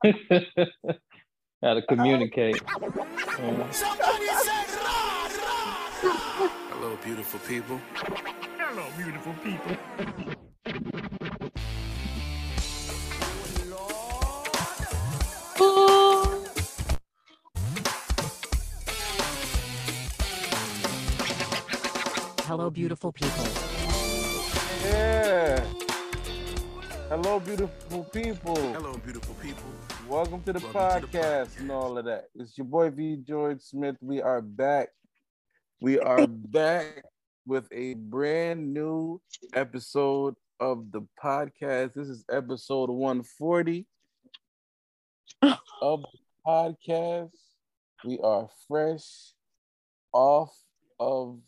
How to communicate. Hello, beautiful people. Hello, beautiful people. Hello, beautiful people. Yeah. Hello, beautiful people. Hello, beautiful people. Welcome to the Welcome to the podcast and all of that. It's your boy V. George Smith. We are back. We are back with a brand new episode of the podcast. This is episode 140 of the podcast. We are fresh off of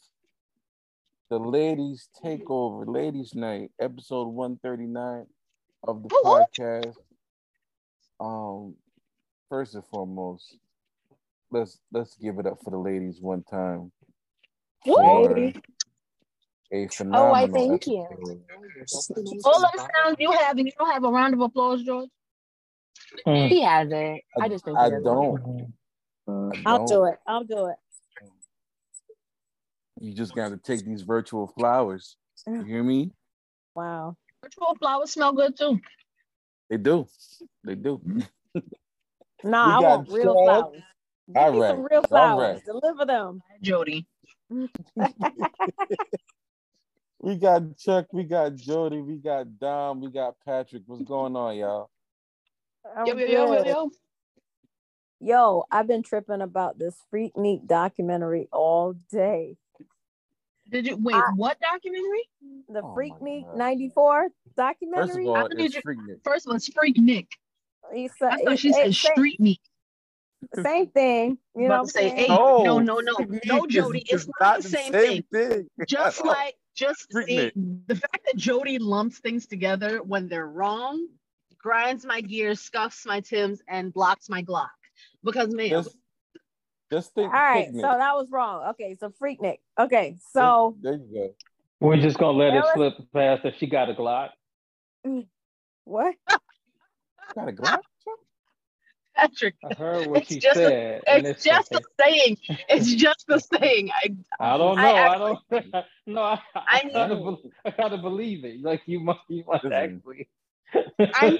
the ladies takeover, ladies night, episode 139 of the podcast. Um, first and foremost, let's let's give it up for the ladies one time. For a phenomenal Oh, I thank you. episode. All them sounds you have, and you don't have a round of applause, George. Mm. He has it. I just think I he doesn't. don't. Mhm. I I'll don't. do it. I'll do it. You just got to take these virtual flowers. You hear me? Wow. Virtual flowers smell good too. They do. They do. Nah, I We got want real Chad. flowers. Give All me some real flowers. right. Deliver them. Jody. We got Chuck, we got Jody, we got Dom, we got Patrick. What's going on, y'all? I'm Yo, yo, yo, yo, yo. Yo, I've been tripping about this Freak Neat documentary all day. Did you wait? I- what documentary? The Oh Freak my Neat God. 94 First of documentary. all, I it's need you- freaking First one's Freaknik. He said- I thought it- she it- said same, Street Meat. same thing. You know what I'm say, saying? hey, No, no, no, no, no, Jody. It's not the same thing. thing. Just like, just Freak see, the fact that Jody lumps things together when they're wrong grinds my gears, scuffs my Tims, and blocks my Glock. Because man, just, just think. All right, picnic. so that was wrong. Okay, so Freaknik. Okay, so there you go. We're just gonna let it There slip past that she got a Glock. what? Got a glass? Patrick, I heard what It's she just a- said. and it's just a saying. It's just a saying. I I don't know. I I, don't. no, I, I, I gotta, I gotta believe it. Like you must, you must actually. I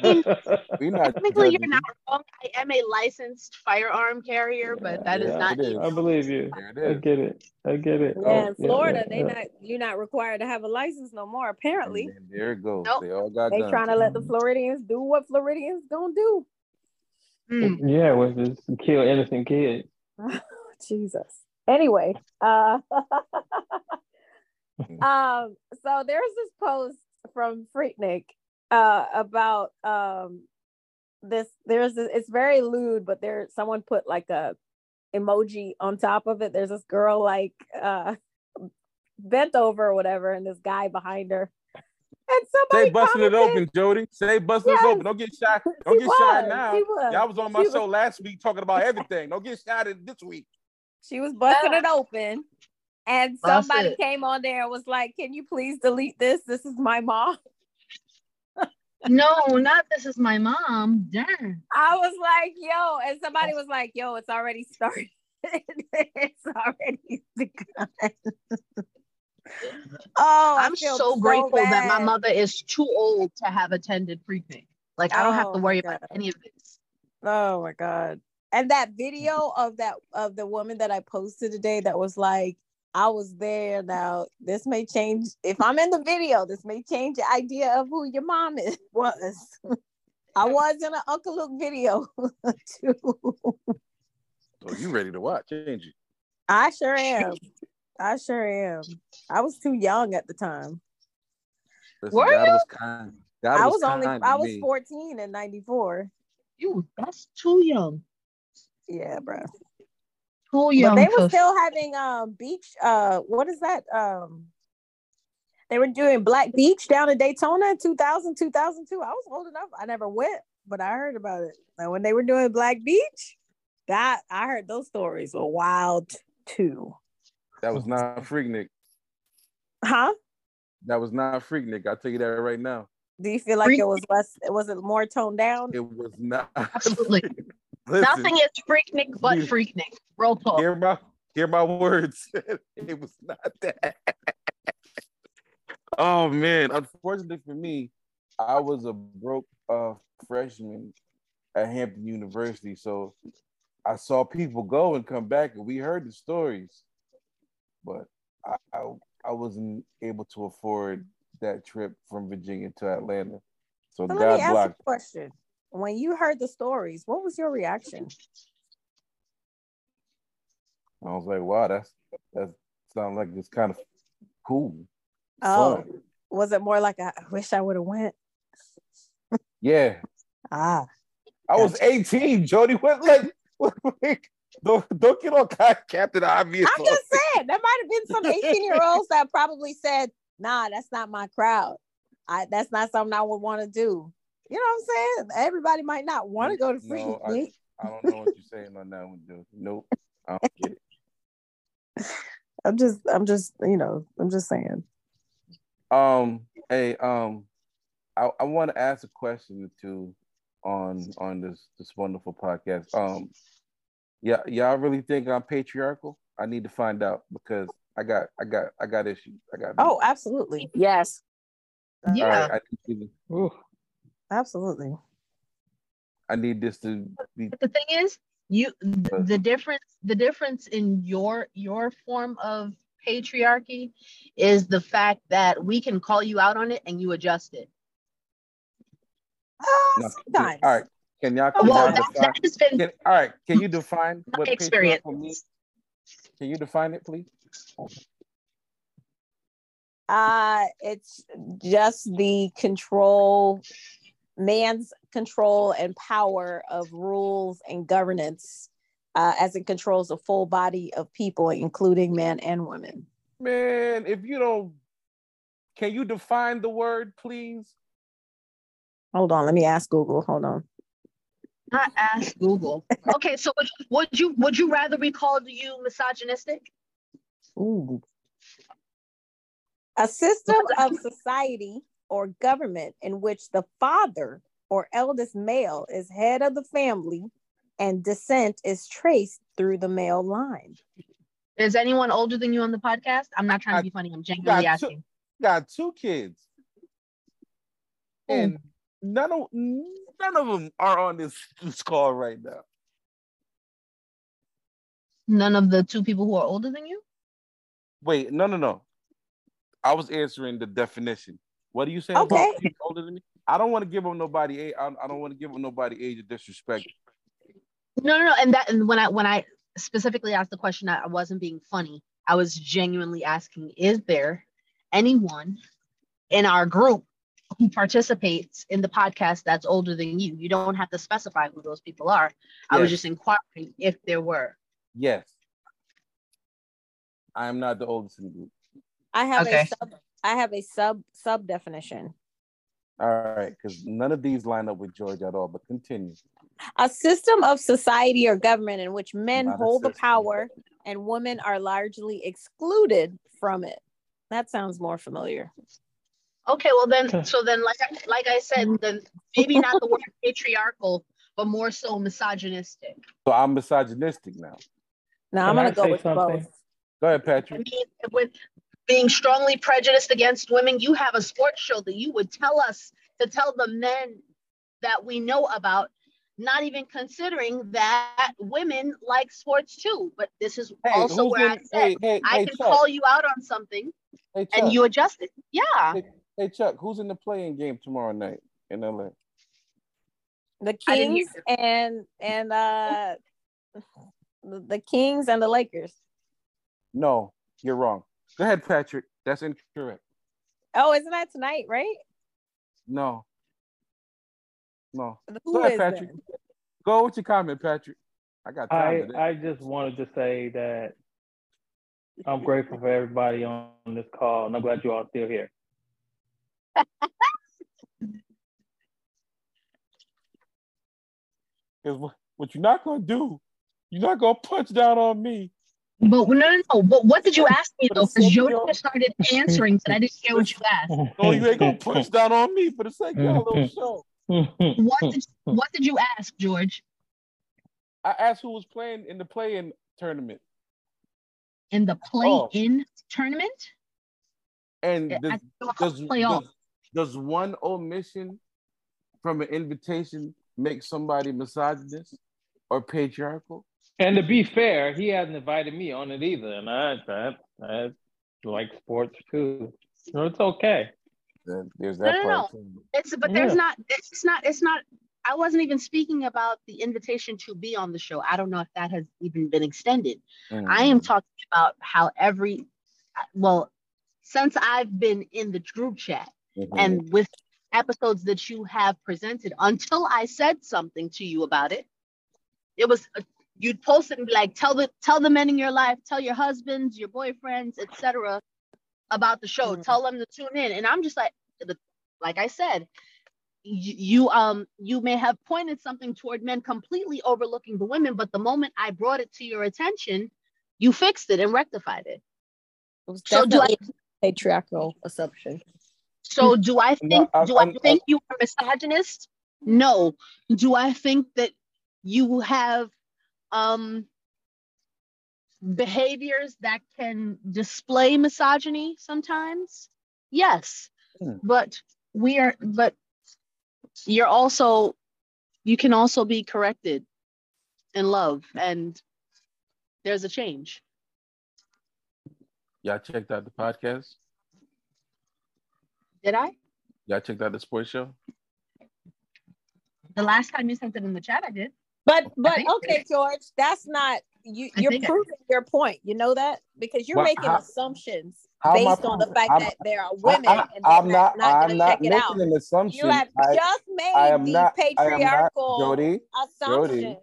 mean, not technically you're not wrong. I am a licensed firearm carrier, but that is Yeah, not it is. I believe you. I get it. I get it. Yeah, Oh, in Florida, yeah, they yeah. not you're not required to have a license no more. Apparently, And there it goes. Nope. They all got they guns. trying to let the Floridians do what Floridians gonna do. Mm. Yeah, was just kill innocent kids. Jesus. Anyway, uh, um, so there's this post from Freaknik uh about um this there's this, it's very lewd, but there someone put like a emoji on top of it. There's this girl like uh bent over or whatever, and this guy behind her. And somebody Say busting it open, Jody. Say busting Yes. it open. Don't get shot. Don't She get shot was, now. she was, Y'all was on my she show was- last week talking about everything. Don't get shot in this week. She was busting it open. And somebody came on there and was like, Can you please delete this? This is my mom. No, not this is my mom. Darn. I was like, Yo, and somebody was like, Yo, it's already started. it's already begun. oh, I'm feel so grateful that my mother is too old to have attended pre-K. Like I don't have Oh, to worry about any of this. Oh my god. And that video of that of the woman that I posted today that was like, I was there. Now this may change if I'm in the video, this may change the idea of who your mom is was. I was in an Uncle Luke video too. So you ready to watch, ain't you? I sure am. I sure am. I was too young at the time. Listen, Were God you? was kind. God I was, was only I was me. 14 in 94. You that's too young. Yeah, bro. Too young. But they were still having um beach. Uh, what is that? Um, they were doing Black Beach down in Daytona in 2000, 2002. I was old enough. I never went, but I heard about it. And when they were doing Black Beach, that I heard those stories were wild too. That was not Freaknik. Huh? That was not Freaknik. I'll tell you that right now. Do you feel like it was less? It was it more toned down? It was not. Absolutely. Listen, Nothing is freaknik but You- freaknik. Real talk. Hear my hear my words. it was not that. oh man, unfortunately for me, I was a broke uh, freshman at Hampton University, so I saw people go and come back, and we heard the stories, but I I, I wasn't able to afford that trip from Virginia to Atlanta. So So let me God ask blocked. a question. When you heard the stories, what was your reaction? I was like, wow, that's that sounds like it's kind of cool. Oh, fun. was it more like I I wish I would have went? Yeah, Ah, I was 18, Jody. What like, what, like don't, don't get on Captain Obvious. I'm just saying there might have been some 18 year olds that probably said, "Nah, that's not my crowd. I that's not something I would want to do." You know what I'm saying? Everybody might not want to go to free. No, I, I don't know what you're saying on that one, dude. Nope, I don't get it. I'm just, I'm just, you know, I'm just saying. Um, hey, um, I, I want to ask a question or two on on this this wonderful podcast. Um, yeah, y'all really think I'm patriarchal? I need to find out because I got I got I got issues. I got Oh, absolutely. Yes, Yeah. right, I need, to- Ooh. Absolutely. I need this to be But the thing is, you th- the difference the difference in your your form of patriarchy is the fact that we can call you out on it and you adjust it. Uh, No, sometimes. All right, can y'all, can Well, y'all that, define? that has been Can, all right, can you define my what experience. patriarchal means? Can you define it, please? Uh, it's just the control, man's control and power of rules and governance uh, as it controls a full body of people, including men and women. Man, if you don't, can you define the word, please? Hold on, let me ask Google. Hold on. not ask Google. Okay, so would, would you would you rather we called you misogynistic? Ooh. A system of society or government in which the father or eldest male is head of the family and descent is traced through the male line. Is anyone older than you on the podcast? I'm not trying I- to be funny. I'm genuinely got two- asking. Got two kids, and none of none of them are on this, this call right now. None of the two people who are older than you? Wait, no, no, no. I was answering the definition. What are you saying? Okay. about older than me? I don't want to give them nobody. age. I I don't want to give them nobody age of disrespect. No, no, no. And that and when I when I specifically asked the question, I I wasn't being funny. I was genuinely asking, is there anyone in our group who participates in the podcast that's older than you? You don't have to specify who those people are. I was just inquiring if there were. Yes, I am not the oldest in the group. I have Okay. a sub I have a sub sub definition. All right, because none of these line up with George at all. But continue. A system of society or government in which men Not hold the power and women are largely excluded from it. That sounds more familiar. Okay, well then, so then, like I, like I said, then maybe not the word patriarchal, but more so misogynistic. So I'm misogynistic now. Now I'm gonna go with something? both. Go ahead, I Patrick. mean, with being strongly prejudiced against women, you have a sports show that you would tell us to tell the men that we know about, not even considering that women like sports too. But this is Hey, also where in, I said hey, hey, I hey, can Chuck. call you out on something hey, and you adjust it. Yeah. Hey, hey, Chuck. Who's in the playing game tomorrow night in LA? The I didn't hear Kings and and uh the the Kings and the Lakers. No, you're wrong. Go ahead, Patrick. That's incorrect. Oh, isn't that tonight, right? No. No. Who Go ahead, is Patrick. then? Go with your comment, Patrick. I got time I today. I just wanted to say that I'm grateful for everybody on this call, and I'm glad you all still here. Because what, what you're not gonna do, you're not gonna punch down on me. But no, no, no. But what did you ask me though? Because sake Jody just started answering, but I didn't hear what you asked. No, oh, you ain't gonna punch down on me for the sake of your little mm-hmm. show. What did What did you ask, George? I asked who was playing in the play-in tournament, In the play-in tournament? and does, don't know how does, to play off. does, does one omission from an invitation make somebody misogynist or patriarchal? And to be fair, he hasn't invited me on it either, and I I, I like sports too, so it's okay. Then there's No, that no, part. too. It's but there's Yeah. not. It's not. It's not. I wasn't even speaking about the invitation to be on the show. I don't know if that has even been extended. I am Mm. talking about how every, well, since I've been in the group chat Mhm. and with episodes that you have presented, until I said something to you about it, it was you'd post it and be like, tell the tell the men in your life, tell your husbands, your boyfriends, etc., about the show. Mhm. Tell them to tune in. And I'm just like, the, like I said, you, you um you may have pointed something toward men completely overlooking the women, but the moment I brought it to your attention, you fixed it and rectified it. It was So do I- patriarchal assumption. So do I No, think I- do I I'm- think you are misogynist? No. Do I think that you have um behaviors that can display misogyny sometimes? Yes. Hmm. But we are but you're also you can also be corrected in love and there's a change. Y'all checked out the podcast? Did I? Y'all checked out the sports show? The last time you sent it in the chat, I did. But but okay, George, that's not you. You're think I- proving your point. You know that because you're Well, making how- assumptions how am I based on the fact I'm- that there are women I, and they're am not. not, I'm going not check it making out. an assumption. You have I, just made I am the not. I am not. patriarchal Jody. assumption. Jody.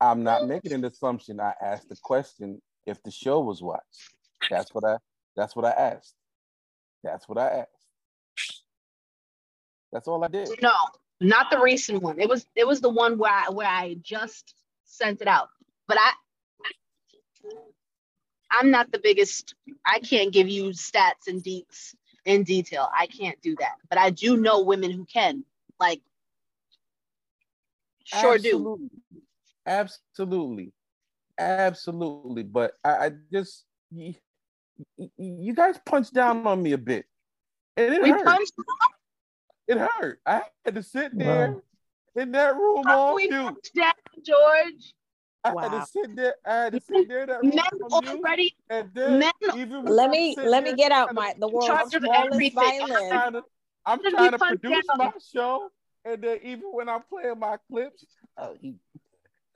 I'm not making an assumption. I asked the question if the show was watched. That's what I. That's what I asked. That's what I asked. That's all I did. No, not the recent one. It was it was the one where I where I just sent it out. But I I'm not the biggest. I can't give you stats and deets in detail. I can't do that. But I do know women who can. Like sure do. Absolutely. Absolutely. Absolutely. But I, I just you, you guys punched down on me a bit. And it We hurt. punched It hurt. I had to sit there in that room all we mute. punched George. I had to sit there. I had to sit there that room Men on mute. already And then men even when Let I'm me sitting let me there get out trying my the world's charge of smallest everything. I'm trying to, I'm trying to produce down? my show, and then even when I'm playing my clips, oh, he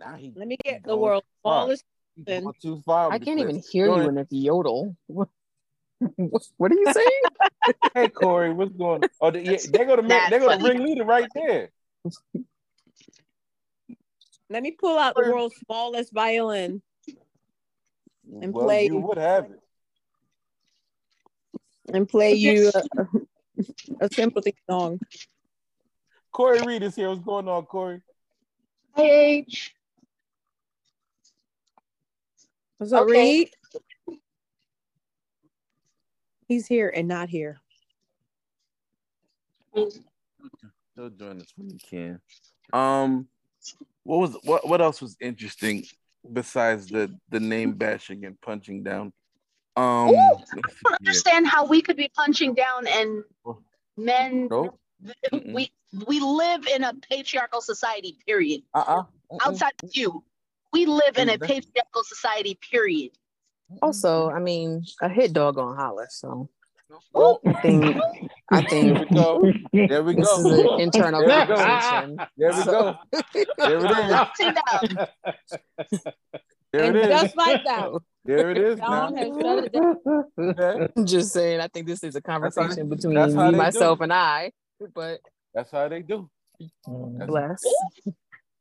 now he Let me get the going world's smallest. He Then- going too far. I can't even hear Go you ahead. in this yodel. What, what are you saying? Hey Corey, what's going on? Oh, they, yeah, they go to That's they go to funny. ringleader right there. Let me pull out the world's smallest violin. And well, play- You would have it. and play you a, a sympathy song. Corey Reed is here. What's going on, Corey? Hey, H. What's up, Okay. Reed? He's here and not here. Still doing this when you can. Um, what was what what else was interesting besides the the name bashing and punching down? Um, Ooh, I don't understand how we could be punching down and men Nope. We we live in a patriarchal society period Uh-uh. outside of you we live in a patriarchal society period Also, mm-hmm. I mean, a hit dog gonna holler. So Oh, I think I there think we go. There we this is go. an internal There we go. conversation. There we go. There it is. Sit down. There and it is. just like that, There it is. Now. Dawn has shut it I'm just saying, I think this is a conversation between that's how me, they do. myself, and I. But That's how they do. Mm, bless.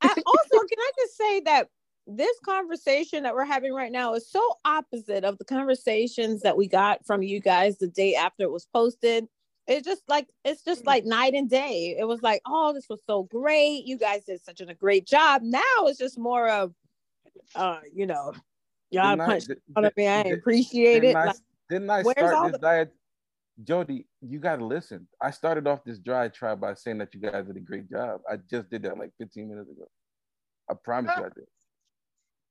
I, also, can I just say that this conversation that we're having right now is so opposite of the conversations that we got from you guys the day after it was posted. It's just like it's just like night and day. It was like, oh, this was so great. You guys did such a great job. Now it's just more of uh, you know, y'all Didn't I- punched did- out of me. I did- appreciate it. Didn't I, Like, didn't I start this the- diet? Jody, you gotta listen. I started off this dry try by saying that you guys did a great job. I just did that like 15 minutes ago. I promise you I did.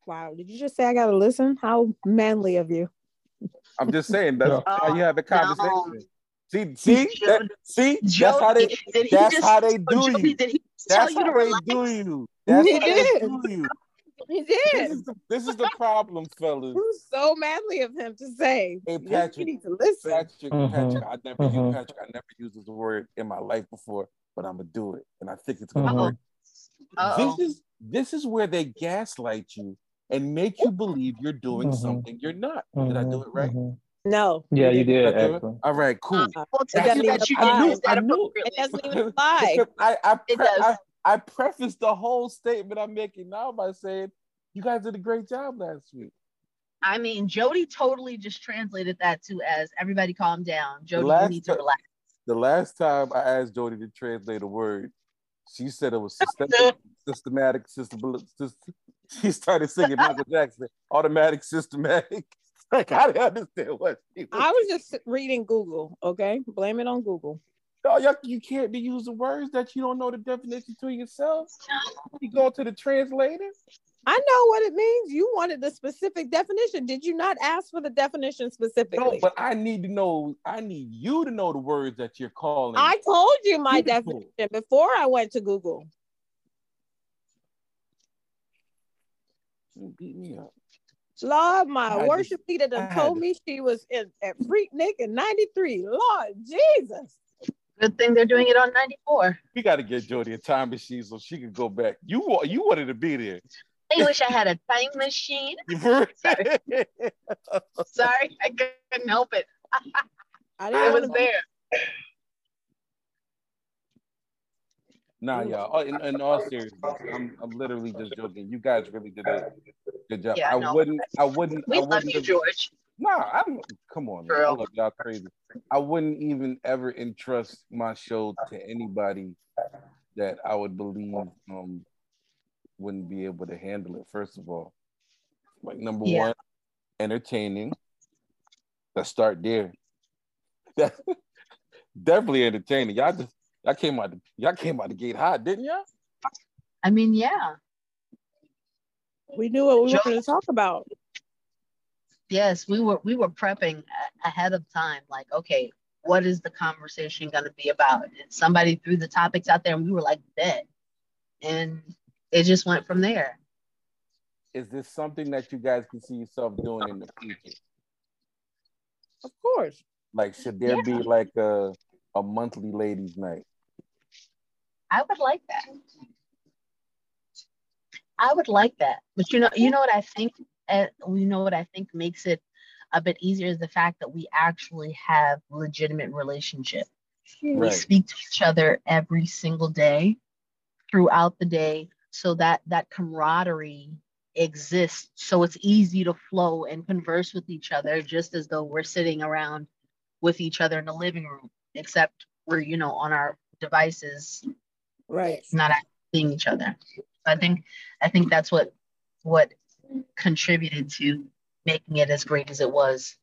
Wow, did you just say I gotta listen? How manly of you. I'm just saying that's No. how you have the No. conversation. See, see, that, see, that's how they did he that's just- how they do Jody, you. Did he tell that's you to how they relax? do you. That's He how did. they do you. He This did. is the, this is the problem, fellas. It was so manly of him to say. Hey, Patrick, You need to listen. Patrick, Mhm. Patrick, I never Mhm. used Patrick, I never used this word in my life before, but I'm gonna do it, and I think it's gonna Mhm. work. Uh-oh. This is this is where they gaslight you and make you believe you're doing Mhm. something you're not. Did I do it right? Mhm. No. Yeah, you Did I did. do it? Excellent. All right, cool. Uh, Well, to That's- do that, you I didn't knew- use that I knew- It doesn't even apply. I I, pre- does. I I prefaced the whole statement I'm making now by saying you guys did a great job last week. I mean, Jody totally just translated that to as everybody calm down. Jody, you need to ti- relax. The last time I asked Jody to translate a word, she said it was systematic, systematic, system. She started singing Michael Jackson, automatic, systematic. Like I didn't understand what was. I was just reading Google, okay? Blame it on Google. No, y'all- you can't be using words that you don't know the definition to yourself. You go to the translator. I know what it means. You wanted the specific definition. Did you not ask for the definition specifically? No, but I need to know. I need you to know the words that you're calling. I told you my Beautiful. definition before I went to Google. You beat me up. Lord, my I worship leader done told to- me she was in, at Freaknik in 93. Lord Jesus. Good thing they're doing it on 94. We got to get Jody a time machine so she can go back. You you wanted to be there. I wish I had a time machine. You for- Sorry, I couldn't help it. I It didn't was know. there. Nah, y'all. oh, In, in all seriousness, I'm, I'm literally just joking. You guys really did a good job. Yeah, I know. wouldn't. I wouldn't. We I love wouldn't you, have- George. Nah, I'm. Come on, man. I love y'all crazy. I wouldn't even ever entrust my show to anybody that I would believe um wouldn't be able to handle it. First of all, like number Yeah. one, entertaining. Let's start there. Definitely entertaining. Y'all just y'all came out the, y'all came out the gate hot, didn't y'all? I mean, yeah. We knew what we Joe- going to talk about. Yes, we were we were prepping ahead of time. Like, okay, what is the conversation going to be about? And somebody threw the topics out there, and we were like, bet. And it just went from there. Is this something that you guys can see yourself doing in the future? Of course. Like, should there be like a a monthly ladies' night? I would like that. I would like that. But you know, you know what I think. Uh, you know what I think makes it a bit easier is the fact that we actually have legitimate relationship. We speak to each other every single day, throughout the day, so that that camaraderie exists. So it's easy to flow and converse with each other, just as though we're sitting around with each other in the living room, except we're you know on our devices Right. not seeing each other. I think I think that's what what contributed to making it as great as it was.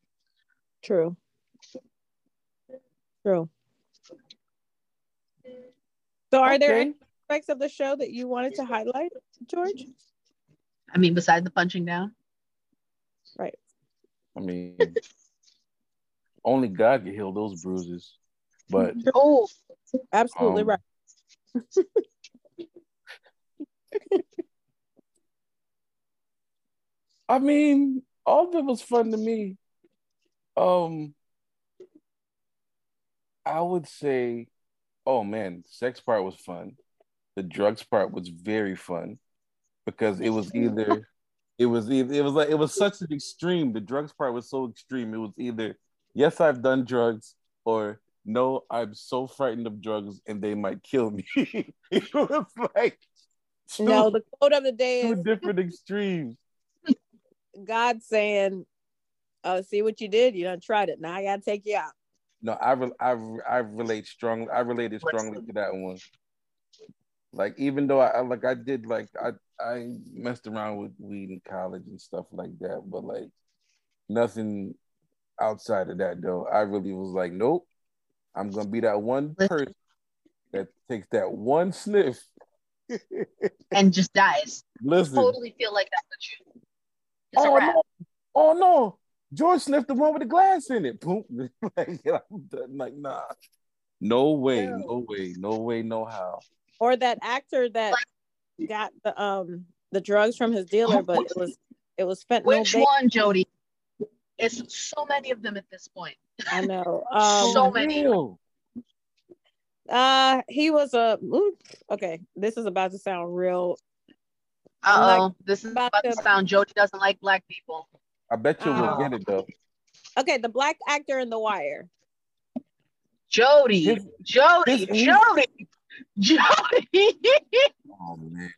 True. True. So, are there any aspects of the show that you wanted to highlight, George? I mean, besides the punching down, Right. I mean, only God can heal those bruises. But oh, Absolutely Um, right. I mean, all of it was fun to me. Um, I would say, oh man, sex part was fun. The drugs part was very fun because it was either, it was either, it was like it was such an extreme. The drugs part was so extreme. It was either yes, I've done drugs, or no, I'm so frightened of drugs and they might kill me. it was like Two, No, the quote of the day two is different extremes. God saying, "Oh, see what you did? You done tried it. Now I gotta take you out." No, I re- I re- I relate strongly. I related strongly to that one. Like even though I I- like I did like I I messed around with weed in college and stuff like that, but like nothing outside of that though. I really was like, nope. I'm gonna be that one person that takes that one sniff. and just dies. Listen. Totally feel like that's the truth. It's Oh no! Oh no! George sniffed the one with the glass in it. Boom! like, I'm done. like nah. No way, Yeah. no way, no way, no how. Or that actor that got the um the drugs from his dealer, but it was it was fentanyl. Which one, Jody? It's so many of them at this point. I know. Um, So many. Real. Uh, he was a oop, okay. This is about to sound real. Uh oh. This is about about to to- sound Jody doesn't like black people. I bet you Oh. will get it though. Okay, the black actor in The Wire. Jody, His- Jody, his- Jody, Jody. Oh man.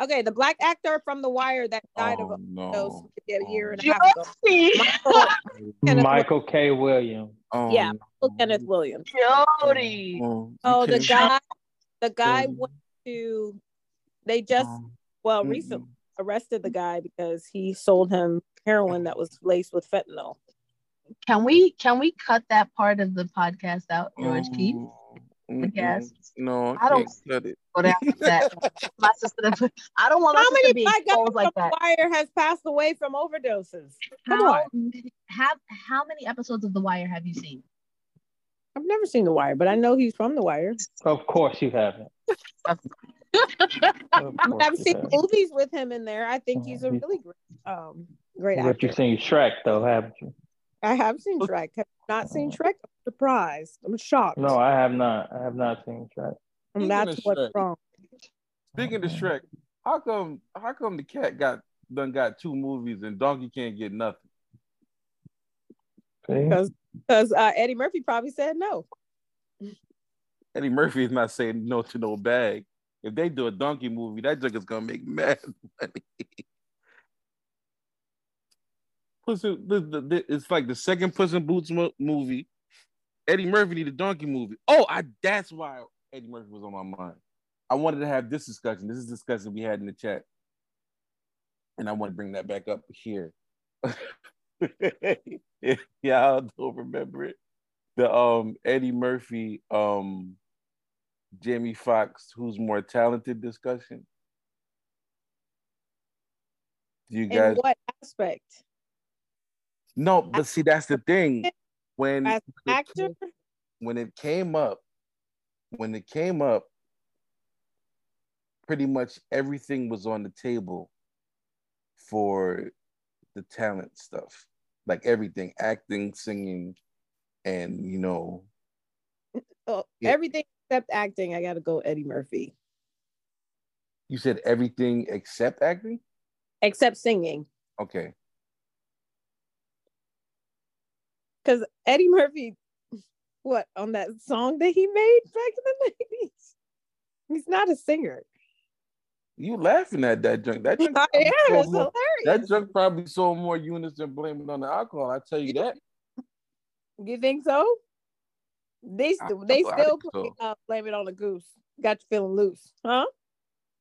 Okay, the black actor from The Wire that died Oh of no. those a year and a half ago. Michael, Michael K. Williams. Oh, Yeah. Kenneth Williams. Jody. Oh, Oh, the guy, the guy went to. They just Um, well mm-mm. recently arrested the guy because he sold him heroin that was laced with fentanyl. Can we can we cut that part of the podcast out, George Keith? Yes. No, I I don't- can't cut it. Go down with that. My sister, I don't want How sister many being black guys from like The that. Wire has passed away from overdoses? Come How on. many, have how many episodes of The Wire have you seen? I've never seen The Wire, but I know he's from The Wire. Of course you haven't. I mean, course I've seen haven't. movies with him in there. I think he's a Mhm. really great, um, great But actor. you've seen Shrek though, haven't you? I have seen Shrek. Have you not seen Shrek? I'm surprised. I'm shocked. No, I have not. I have not seen Shrek. and Speaking that's of what's Shrek. wrong. Speaking of Shrek, how come how come the cat got done got two movies and Donkey can't get nothing? Because because uh, Eddie Murphy probably said no. Eddie Murphy is not saying no to no bag. If they do a donkey movie, that junk is gonna make mad money. Puss in, the, the, the- it's like the second Puss in Boots mo- movie. Eddie Murphy need a donkey movie. Oh, I that's why Eddie Murphy was on my mind. I wanted to have this discussion. This is discussion we had in the chat, and I want to bring that back up here. yeah, I don't remember it. The um Eddie Murphy um Jamie Foxx, who's more talented discussion. Do you In guys what aspect? no, but see that's the thing. When As when it actor? came- when it came up, when it came up, pretty much everything was on the table for the talent stuff. Like everything, acting, singing, and you know, Oh, Yeah. Everything except acting, I got to go Eddie Murphy. you said everything except acting? Except singing. Okay. Because Eddie Murphy, what, on that song that he made back in the 90s? He's not a singer. You laughing at that junk. That junk I probably am. sold It's more- hilarious. that junk probably sold more units than blame it on the alcohol. I tell you that. You think so? They still they still play, so. uh, blame it on the goose. Got you feeling loose, huh?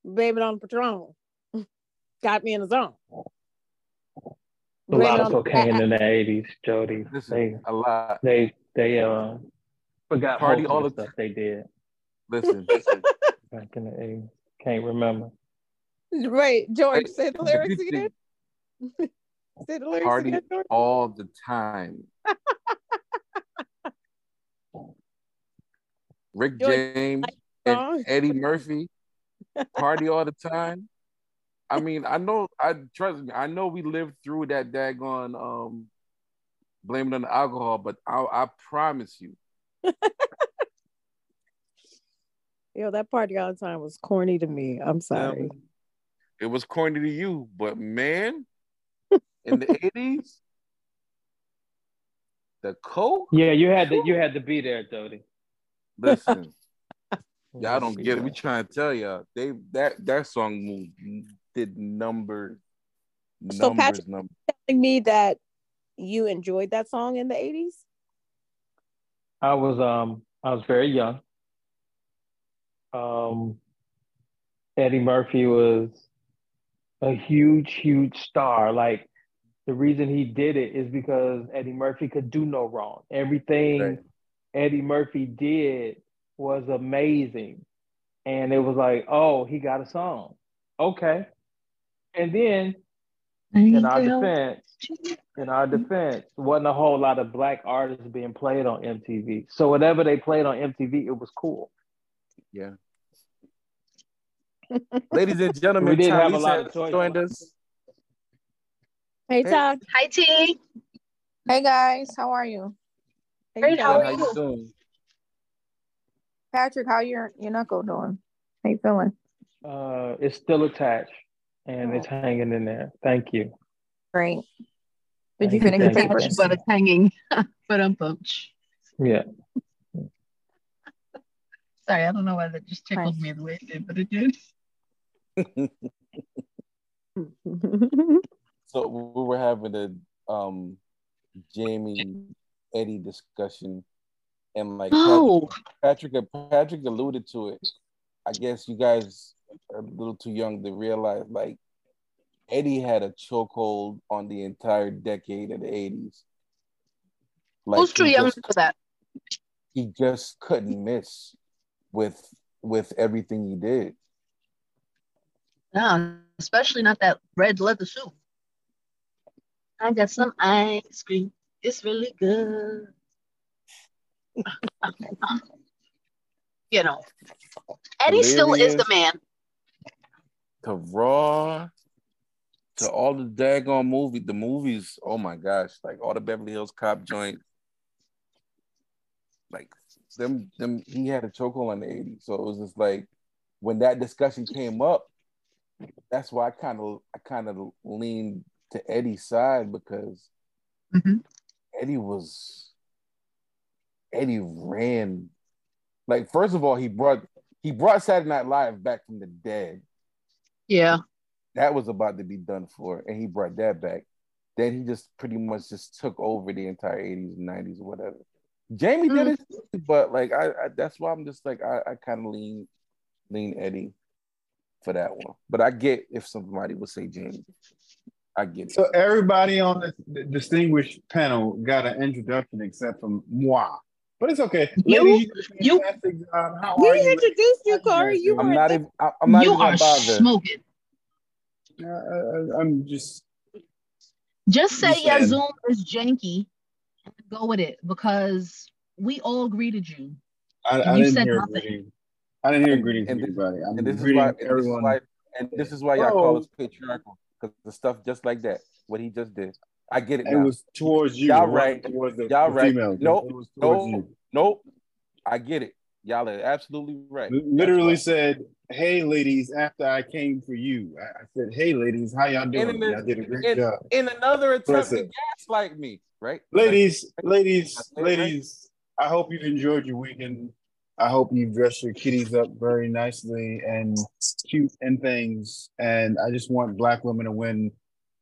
Blame it on the Patron. Got me in the zone. A lot of on the- cocaine in the eighties, Jody. They Listen, a lot. they they uh forgot Party all the the stuff they did Listen, listen. back in the eighties. Can't remember. Right, George, say the lyrics good again. Say the lyrics Party again, George. all the time. Rick George, James and Eddie Murphy party all the time. I mean, I know. I trust me. I know we lived through that daggone um, blame it on the alcohol, but I, I promise you, Yo, that party all the time was corny to me. I'm sorry. um, it was corny to you, but man, in the eighties, the coke. Yeah, you had to you had to be there, Jody. Listen, Y'all don't get it. We trying to tell y'all. They that that song moved, did number So, Patrick- numbers. Telling me that you enjoyed that song in the 80s? I was um I was very young. Um, Eddie Murphy was a huge, huge star. Like the reason he did it is because Eddie Murphy could do no wrong. Everything Right. Eddie Murphy did was amazing. And it was like, oh, he got a song. Okay. And then in our defense, in our defense, wasn't a whole lot of black artists being played on MTV. So whatever they played on MTV, it was cool. Yeah. Ladies and gentlemen, We didn't have a lot of choice. joined us. Hey, Hey. Todd. Hi T. Hey guys, how are you? Hey, Great, how are you? you doing? Patrick, how your your knuckle doing? How you feeling? Uh, it's still attached and it's hanging in there. Thank you. Great. Did you Thank finish your thank you. But it's hanging. but I'm pumped. Yeah. Sorry, I don't know why that just tickled me the way it did, but it did. So we were having a um Jamie Eddie discussion, and like Oh, Patrick, Patrick Patrick alluded to it. I guess you guys are a little too young to realize like Eddie had a chokehold on the entire decade of the eighties. Like who's too young for that? he just couldn't miss with with everything he did. No, especially not that red leather suit. I got some ice cream. It's really good. you know, Eddie still is the man. To Raw, to all the daggone movie, the movies. Oh my gosh, like all the Beverly Hills Cop joints. Like them, them. He had a chokehold on the '80s, so it was just like when that discussion came up. That's why I kind of, I kind of leaned to Eddie's side because Mhm. Eddie was Eddie ran like first of all he brought he brought Saturday Night Live back from the dead. Yeah. That was about to be done for, and he brought that back. Then he just pretty much just took over the entire 80s and 90s or whatever. Jamie did mm. it, but like I, I that's why I'm just like I, I kind of lean lean Eddie for that one. But I get if somebody would say Jamie. I get it. So everybody on this distinguished panel got an introduction except for moi. But it's okay. You- Ladies, you did you- fantastic. How we are you? introduced you, Corey. You I'm were not even I- I'm not you even gonna are bother. smoking. Uh, I- I'm just Just say You your Zoom is janky and go with it because we all greeted you. I, I you didn't said hear nothing. greeting. I didn't hear And- greetings and from this- anybody. I'm And this is greeting why and this is everyone. why and this is why y'all call us patriarchal because the stuff just like that, what he just did. I get it It now. was towards you. Y'all right. Towards the, Y'all the right. females. Nope. It was towards Nope. you. Nope. I get it. Y'all are absolutely right. L- Literally said, "Hey, ladies." After I came for you, I, I said, "Hey, ladies, how y'all doing? In Y'all did a great in, job." in another attempt to gaslight me, right? Ladies, ladies, it, right? ladies. I hope you've enjoyed your weekend. I hope you've dressed your kitties up very nicely and cute and things. And I just want black women to win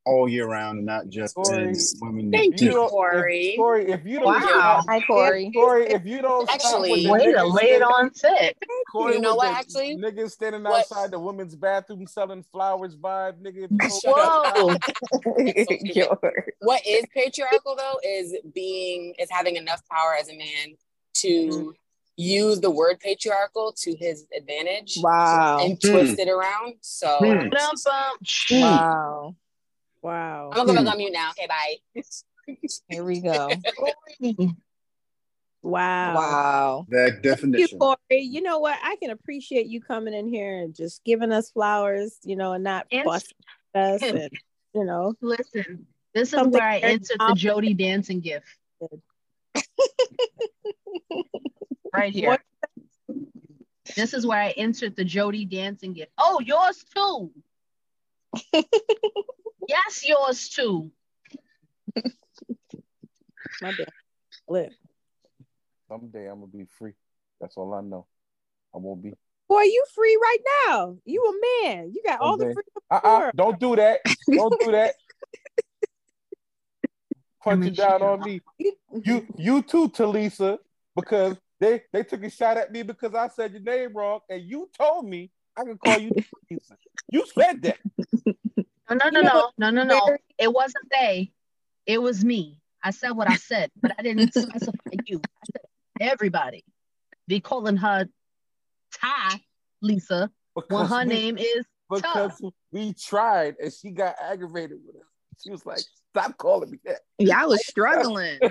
all year round and not just Corey, in women. Thank If you you, don't, Corey. If, Corey, if you don't Wow. stop, Hi Corey. if, Corey, if you don't Actually- with Way to lay it on thick. Corey, You know what, actually? niggas standing What- outside the women's bathroom selling flowers vibe, nigga. if you don't Whoa. George. What is patriarchal though is being is having enough power as a man to mm-hmm. use the word patriarchal to his advantage Wow. and hmm. twist it around. So. Hmm. Dum-bum. Hmm. Wow. Wow. I'm gonna go back hmm. on mute now. Okay, bye. Here we go. Wow. Wow. That Thank you, definition. Corey. You know what? I can appreciate you coming in here and just giving us flowers, you know, and not And- busting us and you know. Listen, this is where I very insert the opposite. Jody dancing gift. right here. What- This is where I insert the Jody dancing gift. Oh, yours too. Yes, yours too. My bad. Lip. Someday I'm gonna be free. That's all I know. I won't be. Boy, you free right now. You a man. You got all the freedom. Uh-uh, don't do that. Don't do that. Punching down on me. You you too, Talisa, because they they took a shot at me because I said your name wrong, and you told me I could call you Talisa. You said that. No, no, no, no, no, no, no. It wasn't they. It was me. I said what I said, but I didn't specify you. I said everybody. Be calling her Ty Lisa when Because her we- name is Ty. because we tried and she got aggravated with us. She was like, "Stop calling me that." Yeah, I was struggling.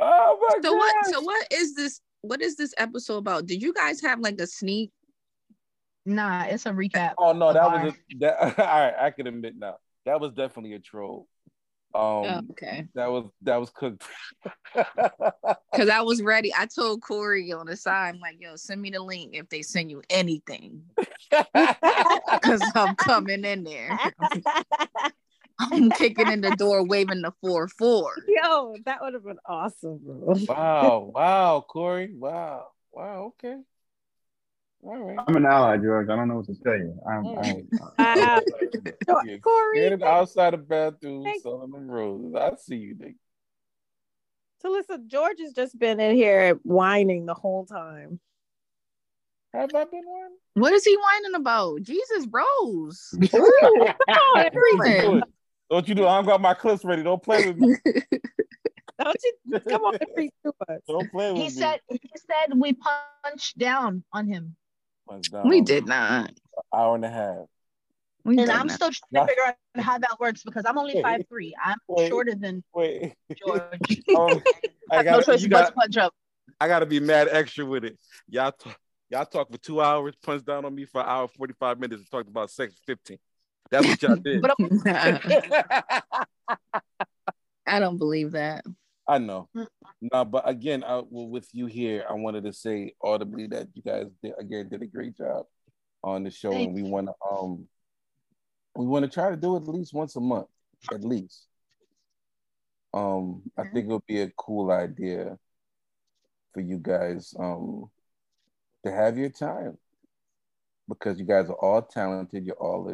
Oh my so god! what? So what is this? What is this episode about? Did you guys have like a sneak? Nah, it's a recap. Oh no, that was a, that. all right, I can admit now that was definitely a troll. Um, Oh, okay. that was that was cooked. Because I was ready. I told Corey on the side, I'm like, yo, send me the link if they send you anything. Because I'm coming in there. I'm kicking in the door, waving the 4 4. Yo, that would have been awesome, bro. wow, wow, Corey, wow, wow, okay, all right. I'm an ally, George. I don't know what to tell you. I'm, I, Wow. Yeah, Corey, Standing outside the bathroom, Thank- selling them roses. I see you, nigga. So listen, George has just been in here whining the whole time. Have I been one? What is he whining about? Jesus, Rose. Oh, Everything. Don't you do? I got my clips ready. Don't play with me. Don't you come on and preach to us. Don't play with He me. He said he said we punched down on him. Punch down we did me. not. Hour and a half. We And I'm not. still trying to figure out how that works because I'm only five three. I'm Wait. shorter than Wait. George. Um, I have no gotta, choice you but to gotta, punch up. I gotta be mad extra with it. Y'all talk, y'all talk for two hours, punch down on me for an hour, 45 minutes, and talked about sex 15. That's what y'all did. But I don't believe that. I know. No, but again, I, well, with you here, I wanted to say audibly that you guys did, again did a great job on the show, and we want to um we want to try to do it at least once a month, at least. Um, I think it would be a cool idea for you guys um to have your time because you guys are all talented. You're all.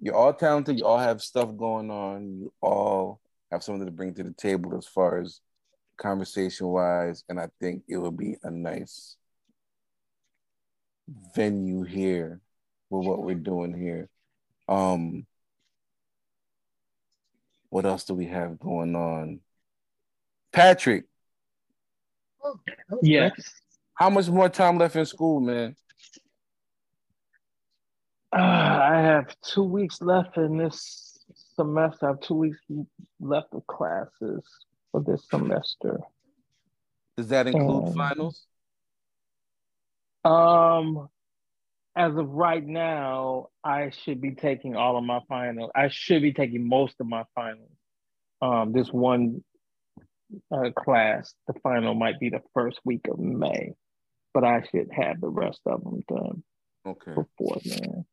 You're all talented. You all have stuff going on. You all have something to bring to the table as far as conversation wise. And I think it would be a nice venue here with what we're doing here. Um, what else do we have going on? Patrick, Yes. how much more time left in school, man? Uh, I have two weeks left in this semester. I have two weeks left of classes for this semester. Does that include Um, finals? Um, as of right now, I should be taking all of my finals. I should be taking most of my finals. Um, this one uh, class, the final might be the first week of May, but I should have the rest of them done Okay. before then.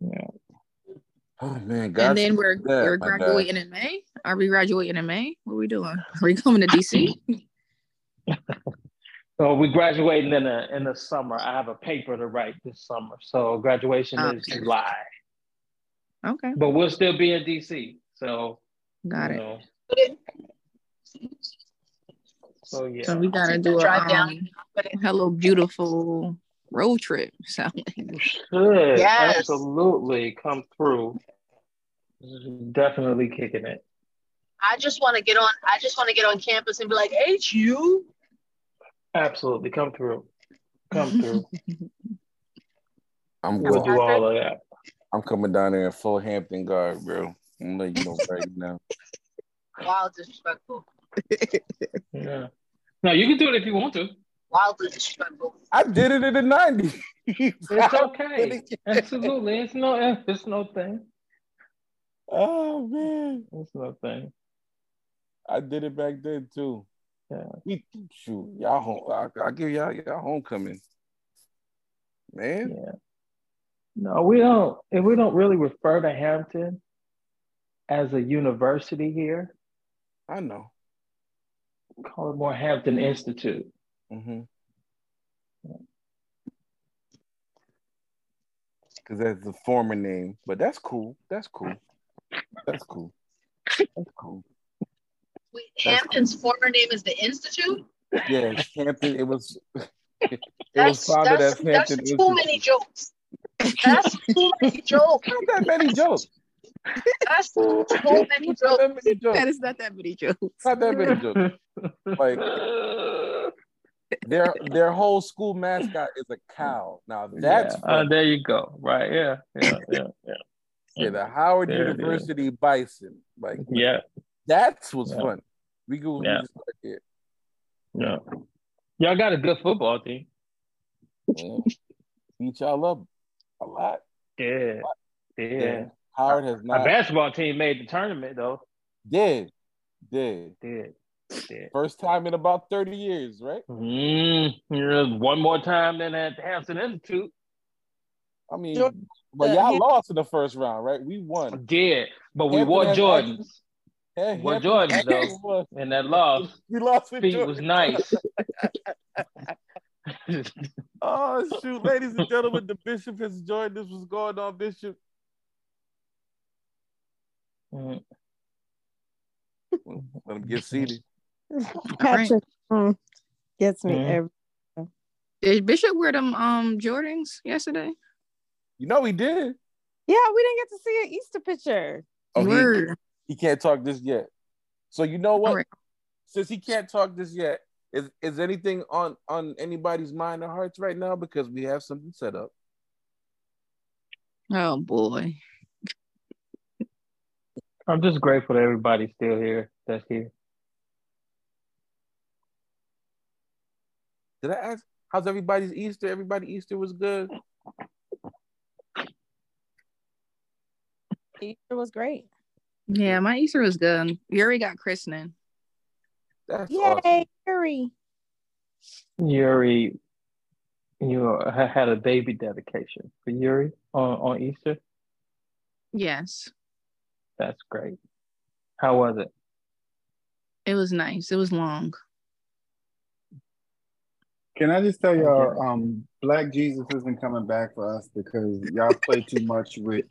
Yeah. Oh man, and then we're that, we're graduating in May. Are we graduating in May? What are we doing? Are we coming to DC? So we're graduating in the in the summer. I have a paper to write this summer. So graduation is July. okay, But we'll still be in DC. So got you it. know, so yeah. So we gotta do a Drive down. um, hello beautiful road trip. So You should Yes. absolutely come through. Definitely kicking it. I just want to get on. I just want to get on campus and be like, "Ain't you?" Absolutely come through. Come through. I'm We'll do all of that. I'm coming down there in full Hampton guard, bro. I'm letting you know right now. Wild disrespectful. Yeah. No, you can do it if you want to. Wildly disrespectful. I did it in the 90s. It's okay. Absolutely. It's no it's no thing. Oh man. It's no thing. I did it back then too. Yeah. We shoot, y'all home. I, I give y'all y'all homecoming. Man. Yeah. No, we don't and we don't really refer to Hampton as a university here. I know. We Call it more Hampton Institute. Mm-hmm. Because that's the former name, but that's cool. That's cool. That's cool. That's cool. Wait, Hampton's former name is the Institute. Yes, Hampton. It was. It That's, was founded that's, as that's Hampton too many jokes. That's too many jokes. Not that many jokes. That's too many Not jokes. that many jokes. That is not that many jokes. Not that many jokes. Like their their whole school mascot is a cow. Now that's yeah. Uh, there you go. Right. Yeah. Yeah. Yeah. Yeah. yeah, the Howard There. University Bison. Like Yeah. that's what's Yeah. fun. We go. Yeah. start here. Yeah. Y'all got a good football team. Yeah. Beat y'all up a lot. Yeah. Yeah. Howard has not basketball team made the tournament though. did did Did. Did. first time in about thirty years, right? Mm, one more time than at Hampton Institute. I mean, Sure. but Uh, y'all Ham- lost in the first round, right? We won. Did. But we Hampton wore Jordans. Hey, Wore Jordans Hampton though. was- And that loss. We lost with Feet was nice. Oh shoot, ladies and gentlemen, the bishop has joined us. What's going on, Bishop? Mm. Let him get seated. Patrick mm, gets me Mhm. every. Did Bishop wear them um Jordans yesterday? You know he did. Yeah, we didn't get to see an Easter picture. Oh, he, Word. he can't talk this yet. So you know what? All right. Since he can't talk this yet, is is anything on on anybody's mind or hearts right now? Because we have something set up. Oh boy. I'm just grateful that everybody's still here. That's here. Did I ask how's everybody's Easter? Everybody Easter was good. Easter was great. Yeah, my Easter was good. Yuri got christening. That's Yay, awesome. Yuri. Yuri, you had a baby dedication for Yuri on, on Easter. Yes. That's great. How was it? It was nice. It was long. Can I just tell y'all, um, Black Jesus isn't coming back for us because y'all play too much with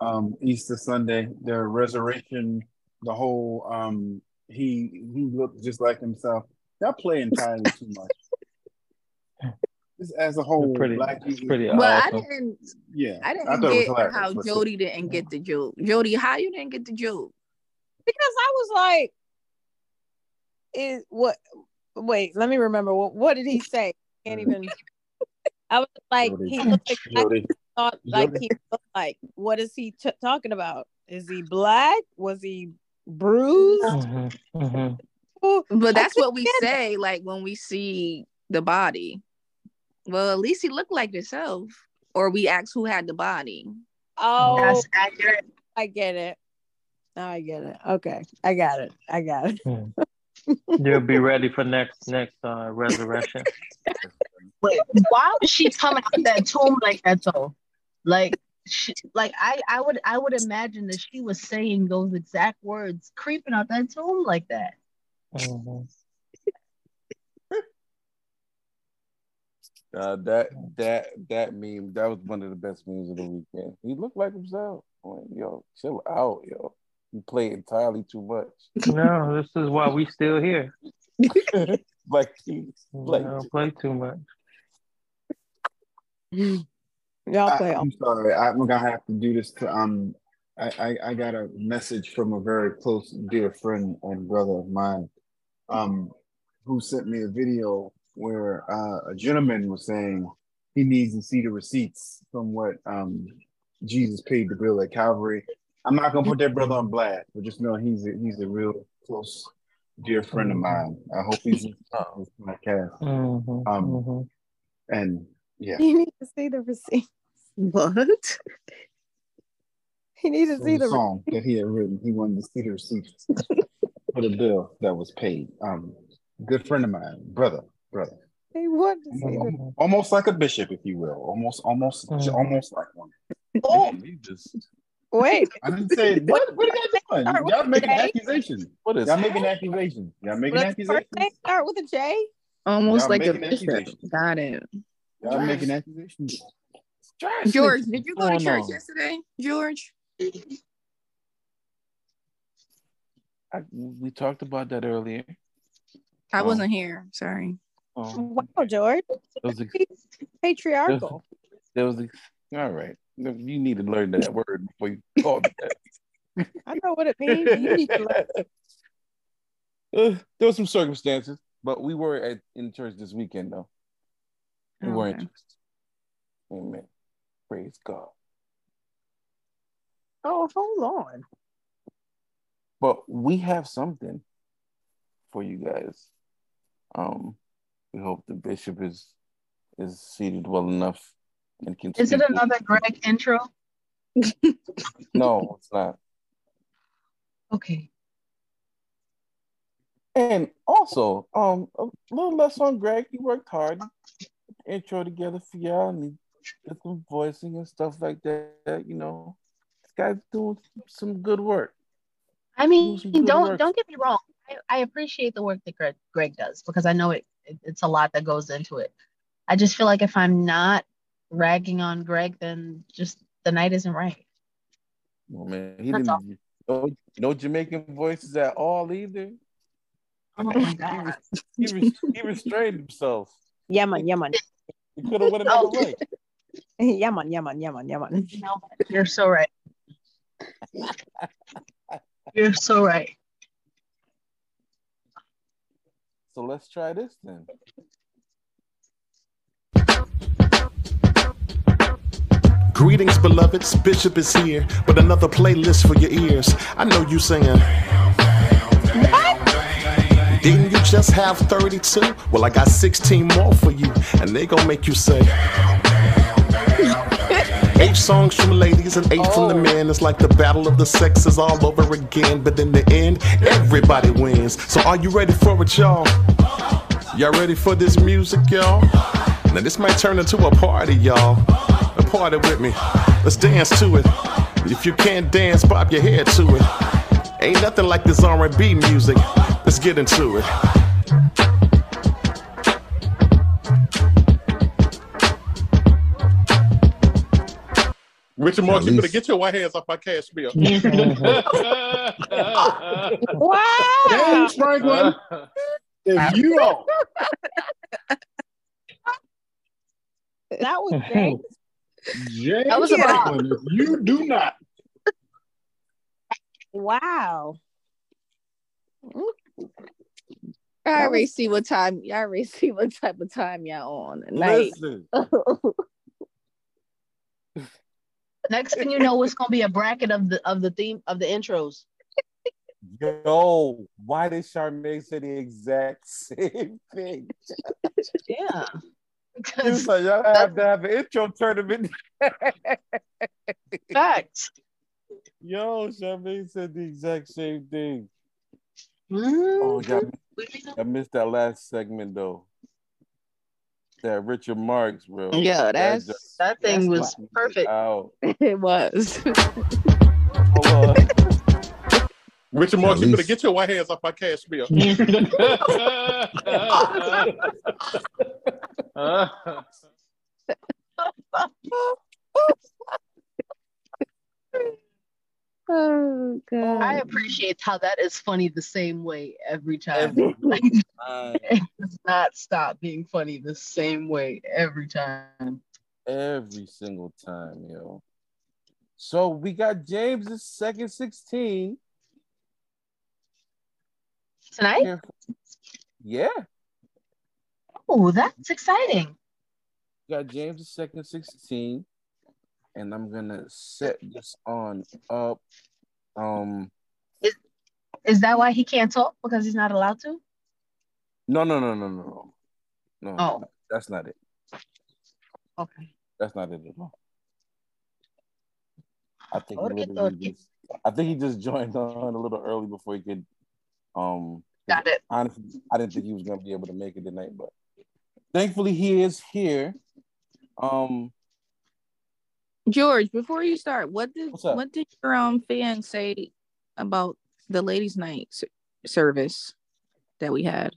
um Easter Sunday, the resurrection, the whole um he he looked just like himself. Y'all play entirely too much. Just as a whole, Pretty, Black Jesus, pretty But I didn't yeah, I didn't thought it was get how but- Jody didn't get the joke. Jody, how you didn't get the joke? Because I was like, is what wait, let me remember. What, what did he say? Can't even I was like, he looked like I thought like he looked like. What is he t- talking about? Is he black? Was he bruised? Mhm, mhm. But that's what we couldn't it. say, like when we see the body. Well, at least he looked like himself. Or we ask who had the body. Oh, That's accurate. I get it. Now I get it. Okay, I got it. I got it. You'll be ready for next next uh, resurrection. Wait, why was she coming out of that tomb like that though? Like, she, like I, I would, I would imagine that she was saying those exact words, creeping out that tomb like that. Mhm. Uh, that that that meme that was one of the best memes of the weekend. He looked like himself. I'm like, yo, chill out, yo. You play entirely too much. No, this is why we still here. like he, We like don't play too much. Y'all I, play all I'm sorry, I'm gonna have to do this to um. I, I I got a message from a very close dear friend and brother of mine, um, who sent me a video where uh, a gentleman was saying he needs to see the receipts from what um Jesus paid the bill at Calvary. I'm not gonna put that brother on blast, but just know he's a, he's a real close dear friend of mine. I hope he's in this podcast. Mhm, Um, mhm. And yeah, You need to see the receipt. What? He need to There see was the song that he had written. He wanted to see the receipts for the bill that was paid. Um, good friend of mine, brother, brother, he wanted to see the Mhm. almost like a bishop, if you will, almost, almost, Mhm. almost like one. Oh, man, he just Wait. I didn't say what. What are y'all doing? Start with Y'all making accusations. What is Y'all making accusations. Y'all making Let's first accusations. name start with a J. Almost Y'all like a bishop. Got it. Y'all making accusations. George, did you go to church going on? yesterday, George? I, we talked about that earlier. I Oh. wasn't here. Sorry. Um, Wow, George. there was ex- Patriarchal. there was ex- all right. You need to learn that word before you call me that. I know what it means. You need to learn. Uh, there were some circumstances, but we were at in church this weekend though. We were in church. Amen. Praise God. Oh, hold on. But we have something for you guys. Um, we hope the bishop is is seated well enough and can. Is it another Greg intro? No, it's not. Okay. And also, um, a little less on Greg. He worked hard. Intro together for y'all, and he did some voicing and stuff like that. You know, this guy's doing some good work. I mean, don't work. don't get me wrong. I, I appreciate the work that Greg, Greg does because I know it, it it's a lot that goes into it. I just feel like if I'm not ragging on Greg, then just the night isn't right. Oh man, he That's didn't. No, no Jamaican voices at all either. Oh my He, god. res- he, res- he restrained himself. Yeah, man, yeah, man. He could have went another Oh. way. Yeah, man, yeah, man, yeah, man, yeah, man. No, you're so right. You're so right. So let's try this then. Greetings, beloveds. Bishop is here with another playlist for your ears. I know you singing. Didn't you just have 32? Well, I got 16 more for you, and they gonna make you say. Eight songs from ladies and eight from the oh. men. It's like the battle of the sexes all over again. But in the end, everybody wins. So are you ready for it, y'all? Y'all ready for this music, y'all? Now this might turn into a party, y'all. A party with me. Let's dance to it. If you can't dance, bob your head to it. Ain't nothing like this R&B music. Let's get into it. Richard Mark, you better get your white hands off my cash bill. Mm-hmm. Wow. James Franklin, if you don't, That was James. James That was a bop. Franklin, if you do not, Wow. I already see what time. I already see what type of time y'all on at night. Listen, Next thing you know, it's gonna be a bracket of the of the theme of the intros. yo, why did Charmaine say the exact same thing? Yeah. Because like, y'all have to have an intro tournament. facts. Yo, Charmaine said the exact same thing. Mm, Oh, I missed that last segment though. That Richard Marx, bro. Yeah, That just- that thing was perfect. Out. it was. Hold on. Richard Mark, you better get your white hands off my cash bill. oh god. I appreciate how that is funny the same way every time. Every Like, time. it does not stop being funny the same way every time. Every single time, yo. So we got James's second 16. Tonight? here. Yeah, Oh, that's exciting. got James the second 16. And I'm gonna set this on up. Um Is is that why he can't talk? Because he's not allowed to? no no no no no no. No, Oh. that's not it. Okay. That's not it at all. I think he Orque, just, I think he just joined on a little early before he could um Got it. honestly I didn't think he was gonna be able to make it tonight, but thankfully he is here. Um George, before you start, what did what did your um fan say about the ladies' night s- service that we had?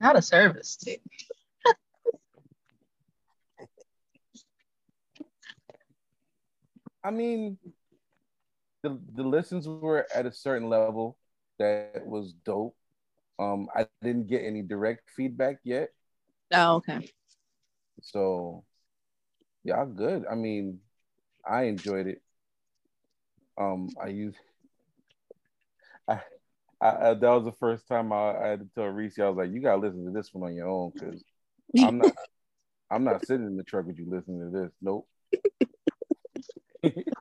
Not a service, too. I mean, the the listens were at a certain level that was dope. Um, I didn't get any direct feedback yet, Oh, okay. so y'all good. I mean, I enjoyed it. Um, I used. I, I, I that was the first time I, I had to tell Reese. I was like, "You gotta listen to this one on your own, because I'm not, I'm not sitting in the truck with you listening to this. Nope,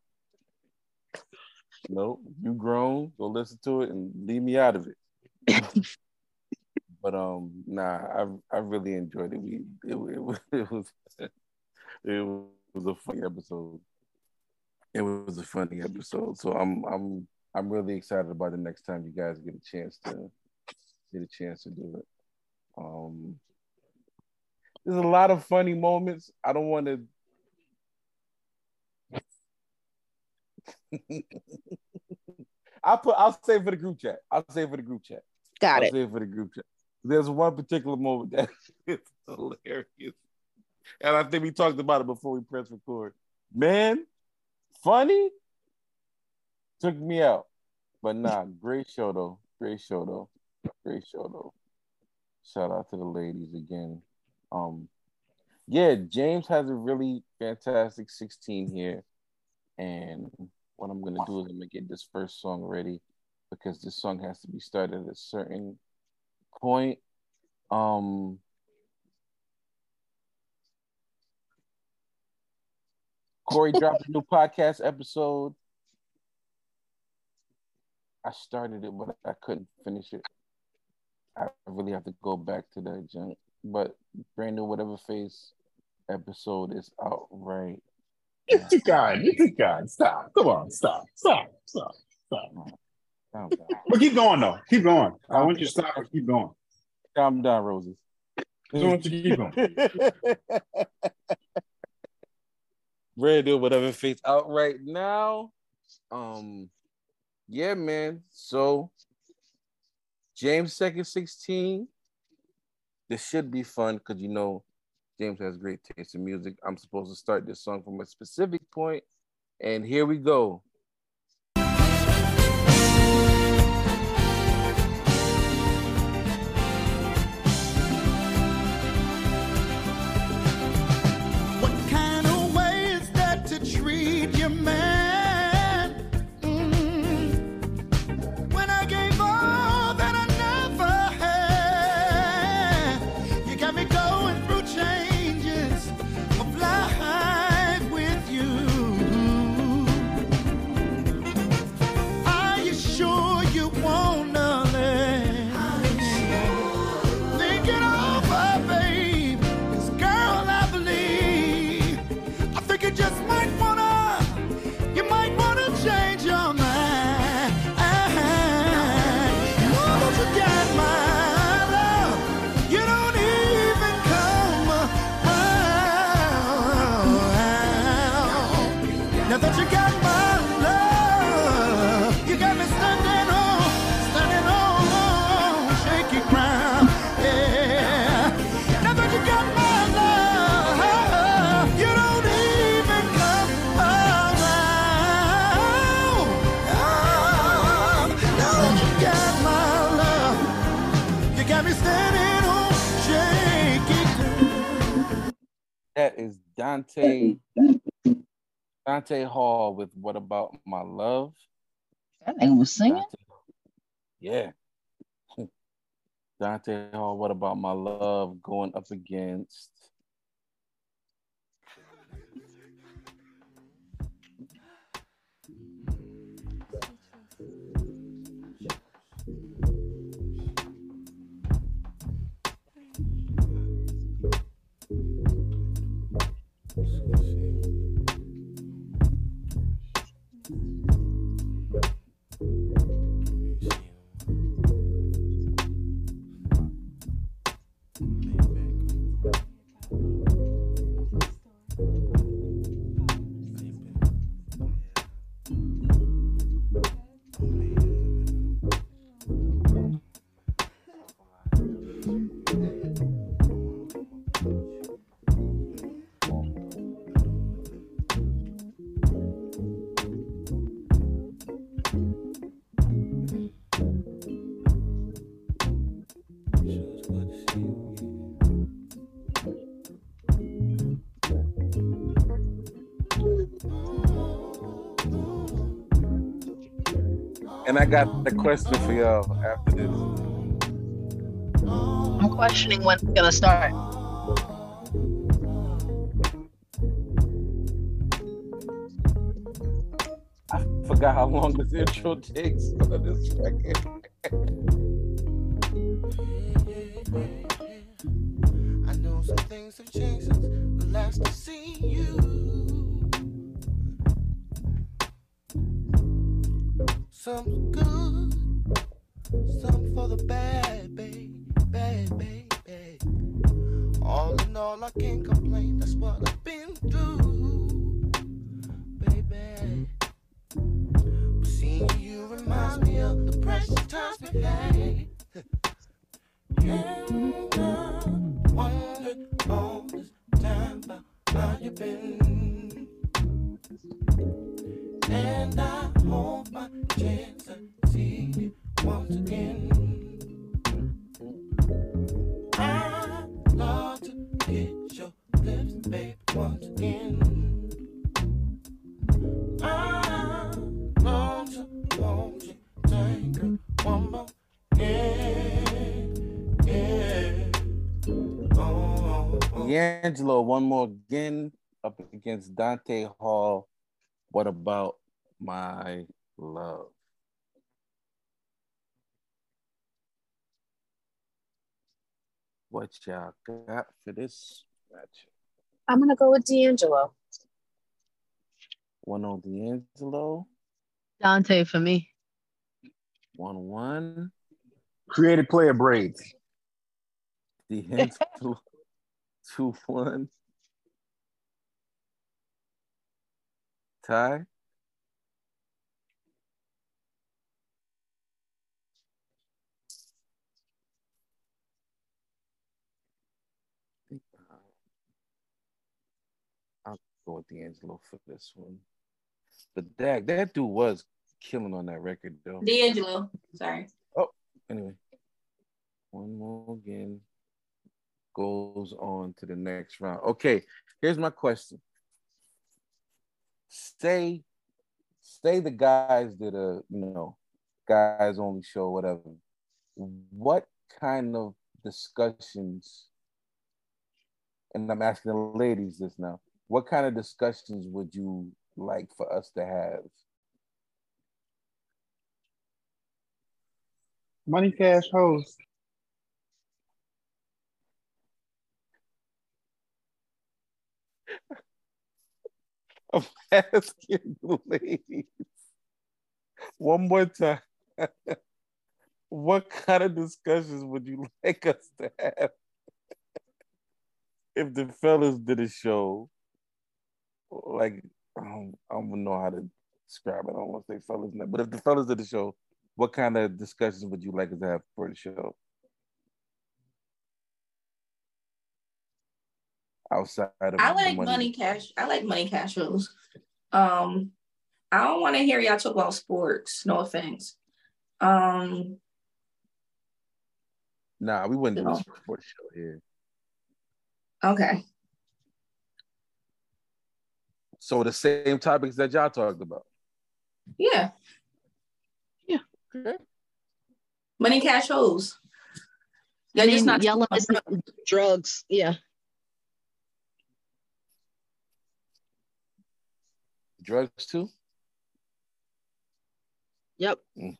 nope. You grown, go listen to it and leave me out of it." but um, nah, I I really enjoyed it. We it, it, was it was it was a funny episode. It was a funny episode. So I'm I'm I'm really excited about the next time you guys get a chance to get a chance to do it. Um, there's a lot of funny moments. I don't want to. I'll put. I'll save for the group chat. I'll save for the group chat. Got I'll it. save for the group chat. There's one particular moment that is hilarious, and I think we talked about it before we press record. Man, funny took me out, but nah, great show though. Great show though. Great show though. Shout out to the ladies again. Um, yeah, James has a really fantastic 16 here, and what I'm gonna do is I'm gonna get this first song ready because this song has to be started at a certain point. Um, Corey dropped a new podcast episode. I started it, but I couldn't finish it. I really have to go back to that junk. But brand new whatever face episode is out right. Get the guy. Get the guy. Stop. Come on. Stop. Stop. Stop. Stop. Down. But keep going though. Keep going. I want you to stop and keep going. Calm down, Roses. I want you to keep going. brand new whatever face out right now. Um, yeah, man. So James second sixteen. This should be fun because you know James has great taste in music. I'm supposed to start this song from a specific point, and here we go. That is Dante Dante Hall with "What About My Love." That nigga was singing. Yeah. Dante Hall, what about my love going up against And I got the question for y'all after this. I'm questioning when it's gonna start. I forgot how long this intro takes for this record. I know some things have changed since the last I see Some good, D'Angelo, One Mo'Gin up against Dante Hall. What about my love? What y'all got for this match? I'm gonna go with D'Angelo. One on D'Angelo, Dante for me. one one. Creative player braids. D'Angelo, two one. Ty. I'll go with D'Angelo for this one. But that that dude was killing on that record though. D'Angelo. Sorry. Oh, anyway. One Mo'Gin goes on to the next round. Okay, here's my question. Say, say the guys did a, you know, guys only show, whatever. What kind of discussions, and I'm asking the ladies this now, what kind of discussions would you like for us to have? Money cash host. I'm asking ladies one more time. what kind of discussions would you like us to have if the fellas did a show? Like, I don't, I don't know how to describe it. I don't want to say fellas, but if the fellas did a show, what kind of discussions would you like us to have for the show? Outside of I like money cash. I like money cash shows. Um, I don't want to hear y'all talk about sports. No offense. Um, Nah, we wouldn't do No. a sports show here. okay. So the same topics that y'all talked about. Yeah. Yeah. Okay. Money cash shows. I They're just not y'all love drugs. Yeah. Drugs too? Yep.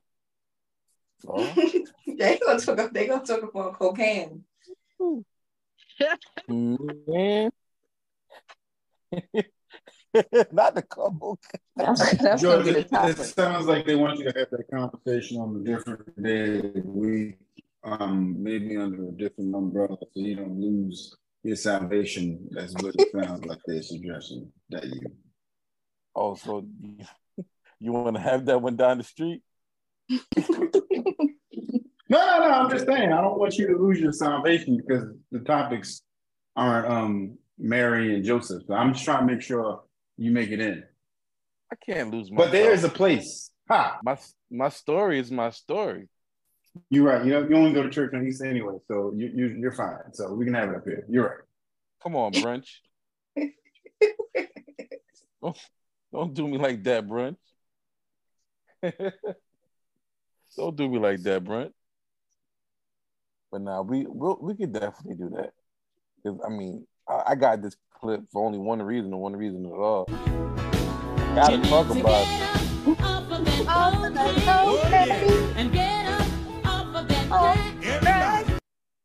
Oh. they gonna talk. They gonna talk about cocaine. Man. Not the couple. That's, that's George, gonna be the it, it sounds like they want you to have that conversation on a different day of the week, um, maybe under a different umbrella, so you don't lose your salvation. That's what it sounds like they're suggesting that you. Oh, so you, you want to have that one down the street? No, no, no. I'm just saying. I don't want you to lose your salvation because the topics aren't um Mary and Joseph. So I'm just trying to make sure you make it in. I can't lose my. But there is a place. Ha! My my story is my story. You're right. You know, you only go to church on Easter anyway, so you, you you're fine. So we can have it up here. You're right. Come on, brunch. don't, don't do me like that, brunch. Don't do me like that, Brent. But now we we'll, we could definitely do that. Because I mean, I, I got this clip for only one reason and one reason at all. Gotta talk about it.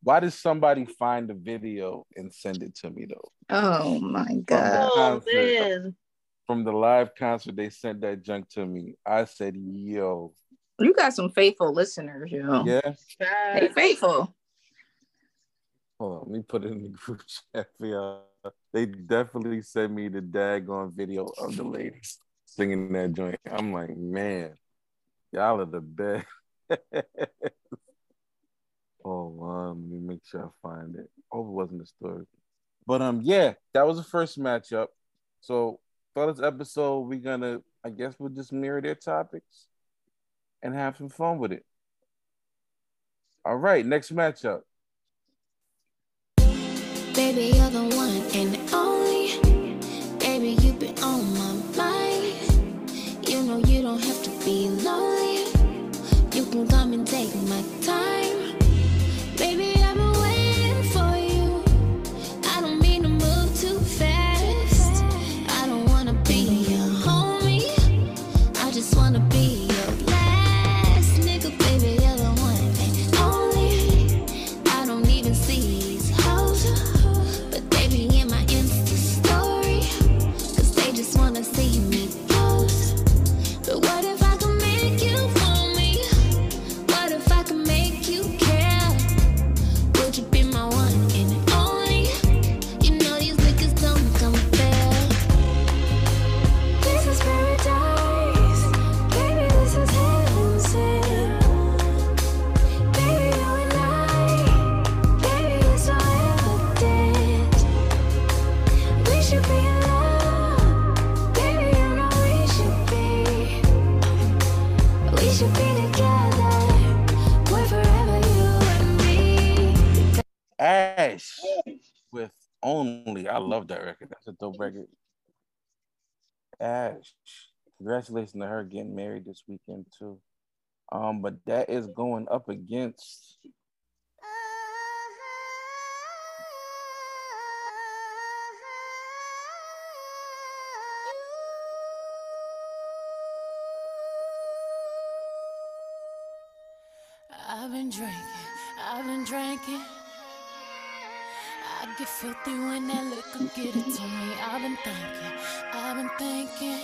Why did somebody find the video and send it to me though? Oh my From the god. Concert- From the live concert, they sent that junk to me. I said, "Yo, You got some faithful listeners, yo. yeah." They faithful. Hold on, let me put it in the group chat for y'all. They definitely sent me the daggone video of the ladies singing that joint. I'm like, man, y'all are the best. oh, um, let me make sure I find it. Oh, it wasn't the story. But um, yeah, that was the first matchup. So for this episode, we're gonna, I guess we'll just mirror their topics and have some fun with it. All right, next matchup. Baby, you're the one and only. Baby, you've been on my mind. You know you don't have to be lonely. You can come and take my time. Only. I love that record. That's a dope record. Ash. Congratulations to her getting married this weekend too. Um, but that is going up against I've been drinking, I've been drinking. I get filthy when that liquor get it to me. I've been thinking, I've been thinking.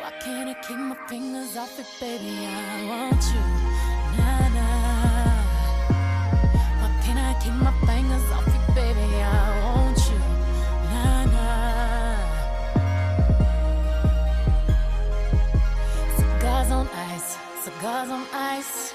Why can't I keep my fingers off it, baby? I want you. Why can't I keep my fingers off baby? I want you, on ice, cigars on ice.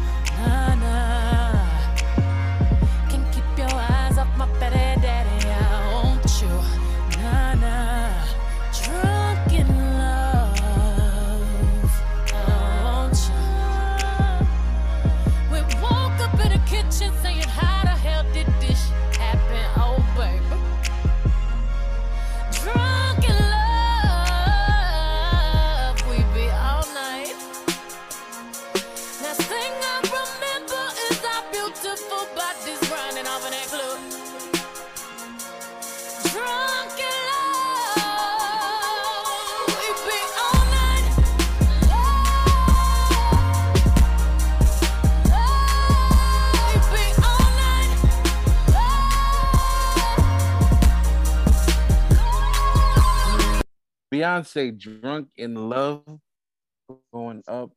Beyonce drunk in love going up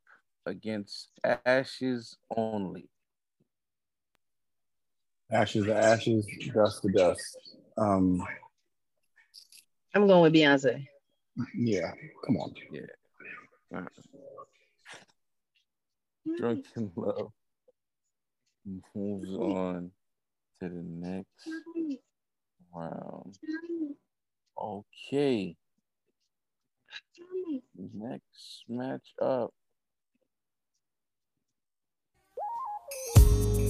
against ashes only. Ashes to ashes, dust to dust. Um, I'm going with Beyonce. yeah, come on. Yeah. Uh, Drunk in love moves on to the next round. Okay. Next match up.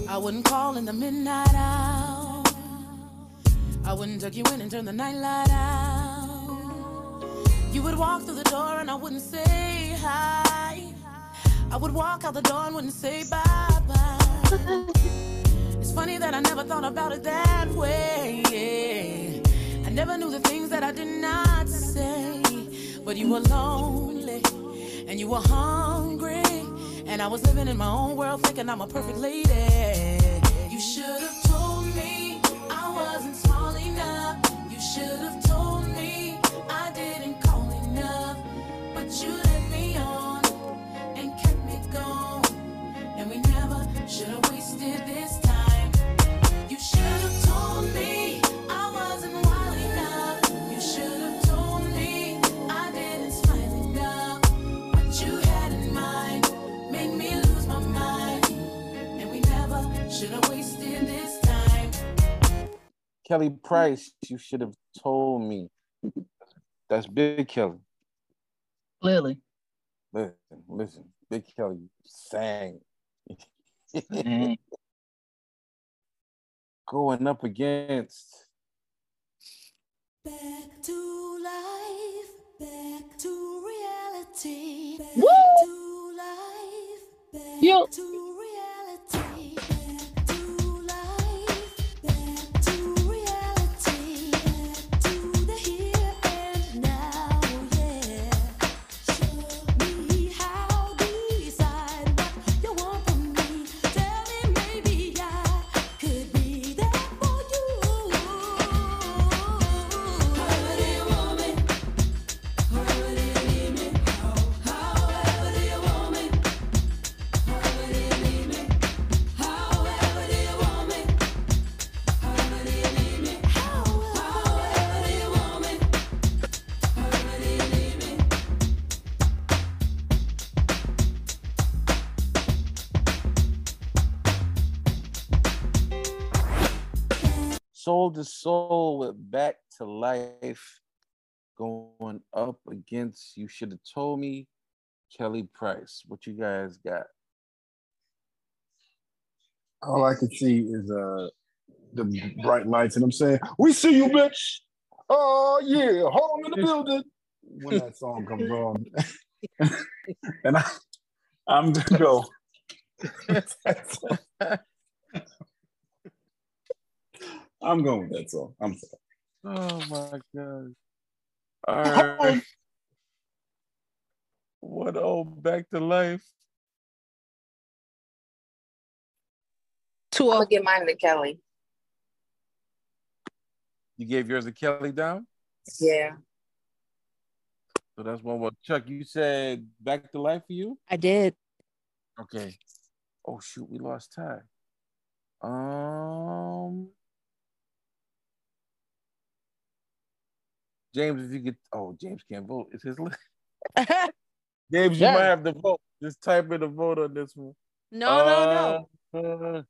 I wouldn't call in the midnight hour. I wouldn't tuck you in and turn the night light out. You would walk through the door and I wouldn't say hi. I would walk out the door and wouldn't say bye bye. It's funny that I never thought about it that way. yeah. I never knew the things that I did not say. But you were lonely and you were hungry. And I was living in my own world thinking I'm a perfect lady. You should have told me I wasn't small enough. You should have told me I didn't call enough. But you led me on and kept me going. And we never should have wasted this Kelly Price, you should have told me. That's Big Kelly. Clearly. Listen, listen. Big Kelly sang. Sang. Going up against Back to life, back to reality. Back Woo! to life, back Yo. to reality. Soul to Soul with Back to Life going up against You Should Have Told Me, Kelly Price. What you guys got? All I can see is uh the bright lights, and I'm saying, "We see you, bitch." Oh yeah, home in the building. When that song comes on, and I, I'm gonna go. I'm going with that song. I'm sorry. Oh my god. All right. What old back to life? Two. I'm gonna get mine to Kelly. You gave yours to Kelly down? Yeah. So that's one more. Chuck, you said back to life for you? I did. Okay. Oh shoot, we lost tie. Um James, if you could oh James can't vote. It's his list. James, you Yeah. might have to vote. Just type in a vote on this one. No, no, no. no.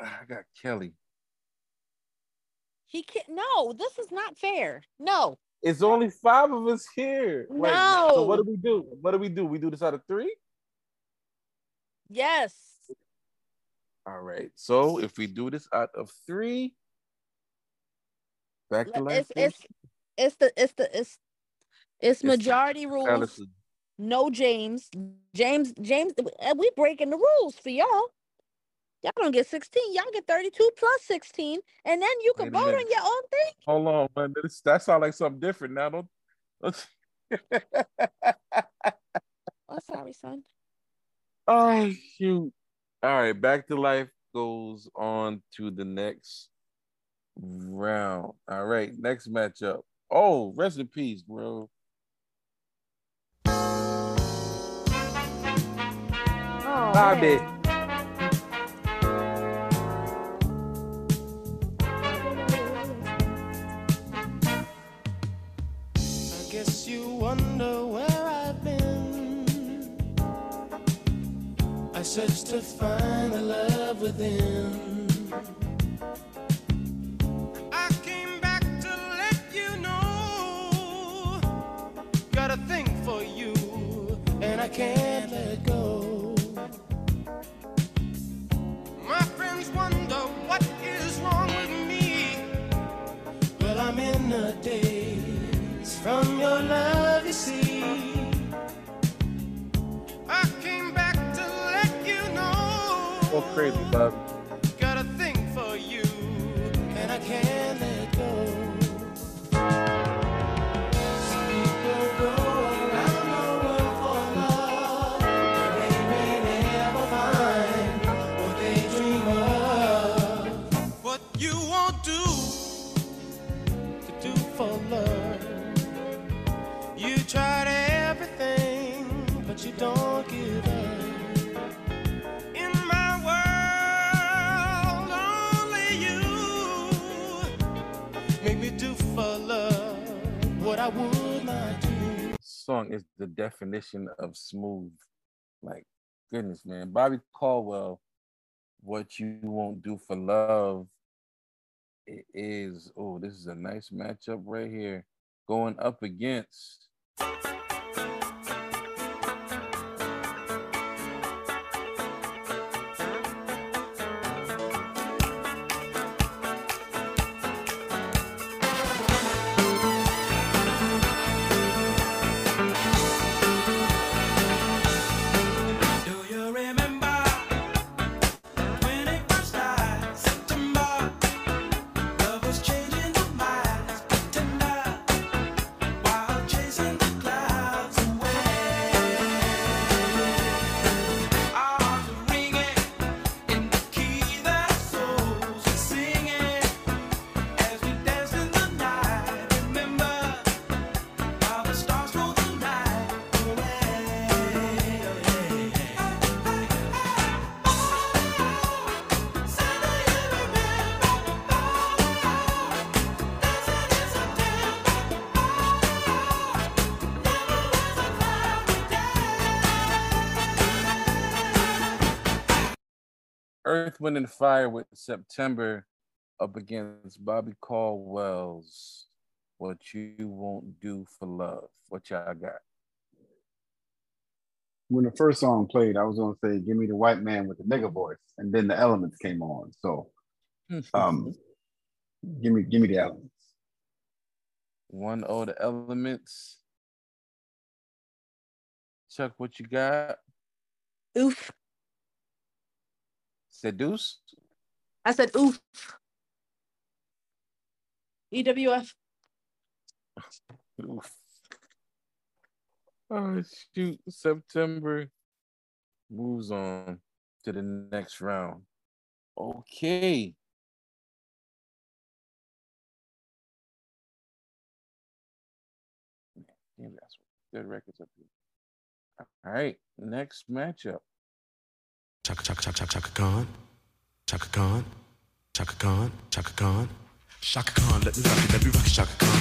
I got Kelly. He can't. No, this is not fair. No. It's only five of us here. Wait, No. So what do we do? What do we do? We do this out of three? Yes. All right. So if we do this out of three, back to life. It's it's it's the it's the it's it's majority rules. Allison. No James. James James uh, we breaking the rules for y'all. Y'all don't get 16. Y'all get 32 plus 16. And then you can Wait vote on your own thing. Hold on, man. This, that sounds like something different now. Don't, don't- Oh, sorry, son. oh shoot. All right, back to life goes on to the next round. All right, next matchup. Oh, rest in peace, bro. Oh, Stop man. it. I guess you wonder where I've been. I searched to find the love within. Crazy, Bobby. Definition of smooth. Like, goodness, man. Bobby Caldwell, what you won't do for love. It is, oh, this is a nice matchup right here. Going up against Earth, Wind, and Fire with September up against Bobby Caldwell's What You Won't Do for Love. What y'all got? When the first song played, I was gonna say, "Give me the white man with the nigga voice," and then the elements came on. So, um, give me, give me the elements. One O the elements. Chuck, what you got? Oof. Seduce? I said oof. EWF. Oof. Oh shoot. September moves on to the next round. Okay. Damn, that's good records up here. All right, next matchup. Chaka Chaka Chaka Chaka Chaka Khan, Chaka Khan, Chaka Khan, Chaka Khan, Chaka Khan. Let me rock it, let me rock it, Chaka Khan.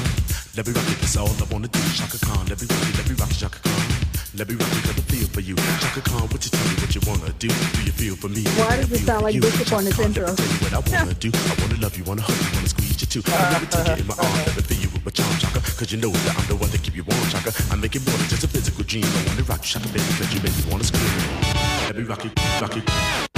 Let me rock it, that's all I wanna do. Chaka Khan, let me rock it, let me rock it, Chaka Khan. Let me rock it, let me feel for you. Chaka Khan, what you tell me, what you wanna do? Do you feel for me? Why does it sound like Bishop on his intro? Tell you what I wanna do. I wanna love you, wanna hug you, wanna squeeze you too. I wanna take you in my arms, let me feel you with my charm, Chaka. Cause you know that I'm the one that keep you warm, Chaka. I make it more than just a physical dream. I wanna rock you, Chaka, baby, cause you make me wanna scream. Let me rock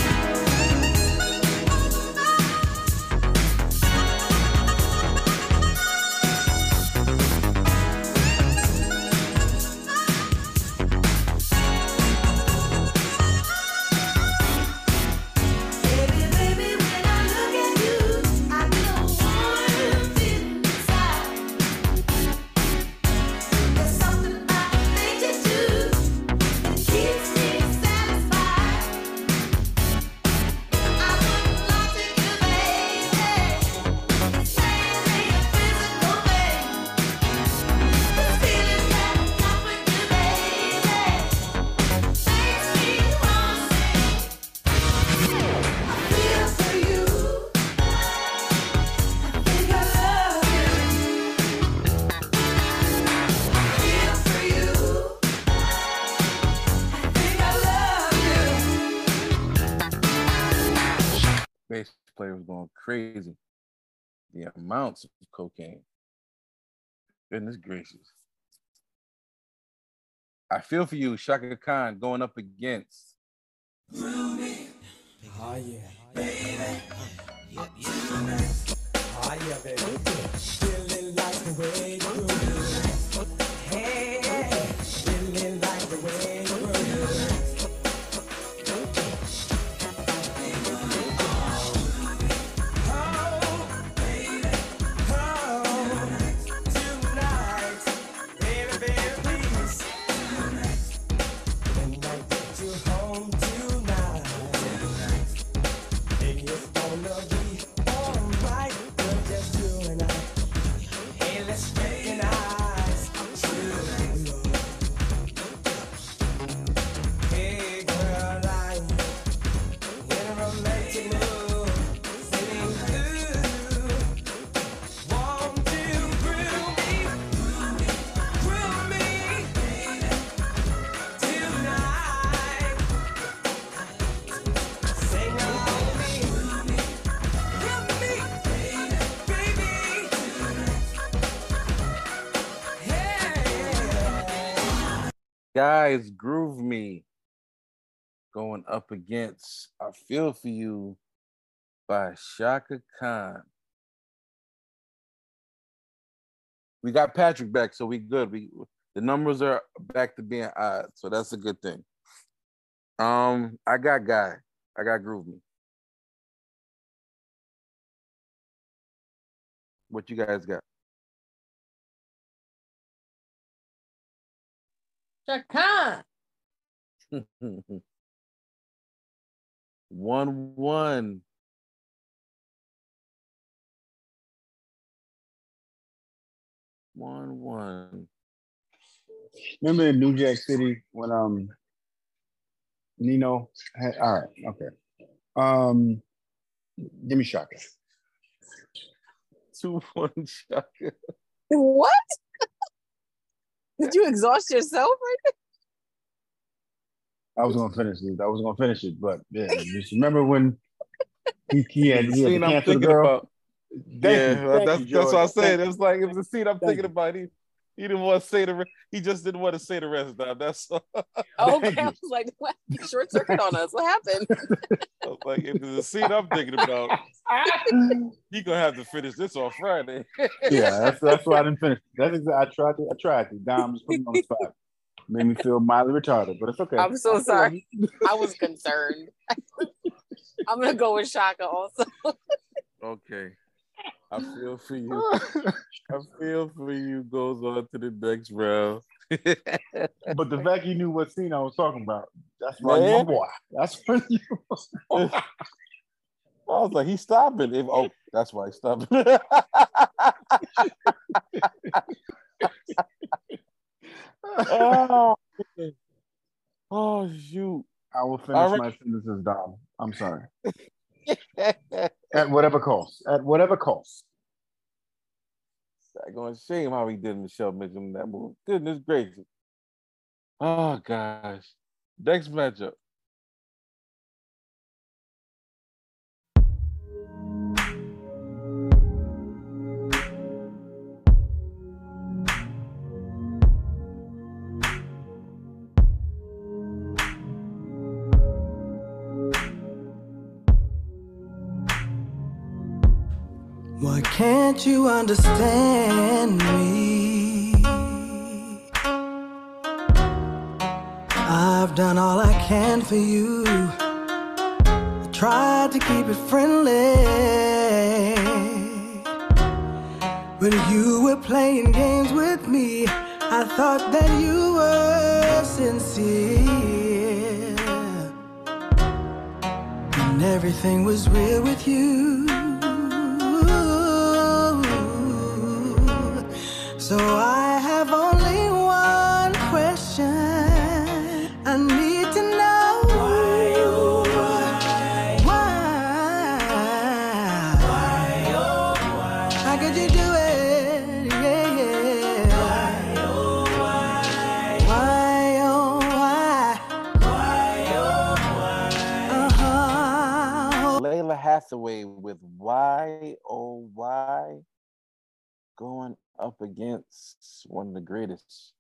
crazy. The amounts of cocaine. Goodness gracious. I feel for you, Chaka Khan, going up against Oh yeah. Baby. Oh yeah, baby. Like the way Guys, Groove Me going up against I Feel For You by Chaka Khan. We got Patrick back, so we good. We the numbers are back to being odd, so that's a good thing. Um, I got guy. I got Groove Me. What you guys got? Chaka. one one. One one. Remember in New Jack City when um Nino had all right, okay. Um give me Chaka. Two one Chaka. What? Did you exhaust yourself right I was gonna finish it. I was gonna finish it, but yeah, just remember when he, he had, he had Scene I'm the thinking girl. about. Thank yeah, you, that's, you, that's what I said. Thank It was like it was a scene I'm Thank thinking about. He he didn't want to say the re- he just didn't want to say the rest of that. That's all. Oh, okay, I was like, what? Short circuit on us. What happened? I was like, if there's a scene I'm thinking about, he gonna have to finish this on Friday. yeah, that's that's why I didn't finish. That's exactly, I tried to I tried to. Dom just put me on the spot. Made me feel mildly retarded, but it's okay. I'm so I feel sorry. I was concerned. I'm gonna go with Chaka also. Okay. I feel for you. I feel for you goes on to the next round. But the fact you knew what scene I was talking about, that's Man. my boy. That's for you. I was like, he's stopping. If, oh, that's why he's stopping. oh, oh, shoot. I will finish right. my sentences, Dom. I'm sorry. At whatever cost. At whatever cost. I going shame how he did Michelle Mitchell in that movie. Goodness gracious. Oh gosh. Next matchup. Can't you understand me? I've done all I can for you. I tried to keep it friendly. When you were playing games with me, I thought that you were sincere. And everything was real with you. So I have only one question. I need to know why, oh, why, why, why, oh, why. How could you do it? Yeah, yeah. Why, oh, why, why, oh, why, why, oh, why. Uh-huh. Lalah Hathaway with Why Oh Why going up against one of the greatest.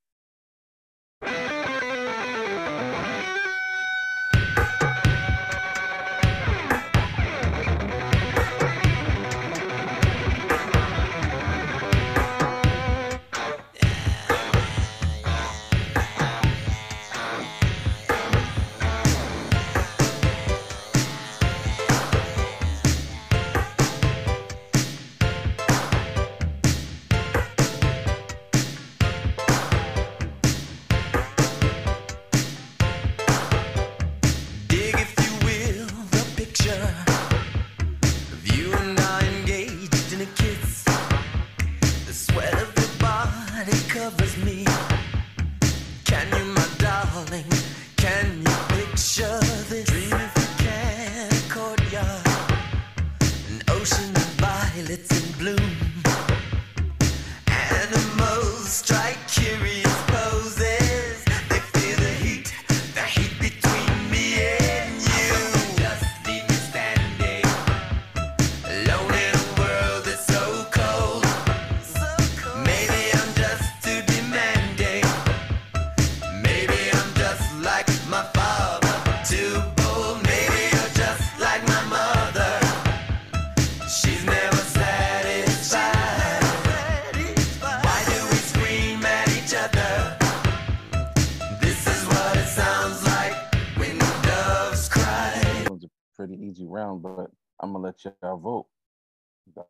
I'm gonna let y'all vote.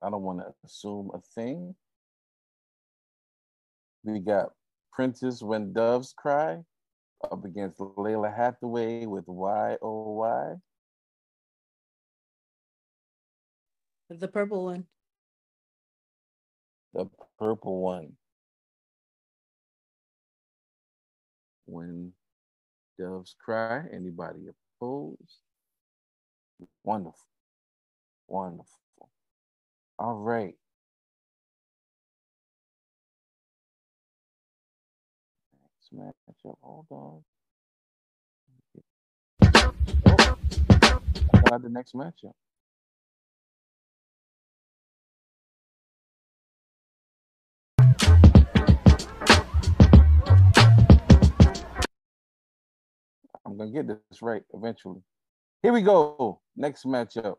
I don't want to assume a thing. We got Prince's When Doves Cry up against Lalah Hathaway with Y O Y. The purple one. The purple one. When doves cry. Anybody opposed? Wonderful. Wonderful. All right. Next matchup. Hold on. Oh, got the next matchup. I'm gonna get this right eventually. Here we go. Next matchup.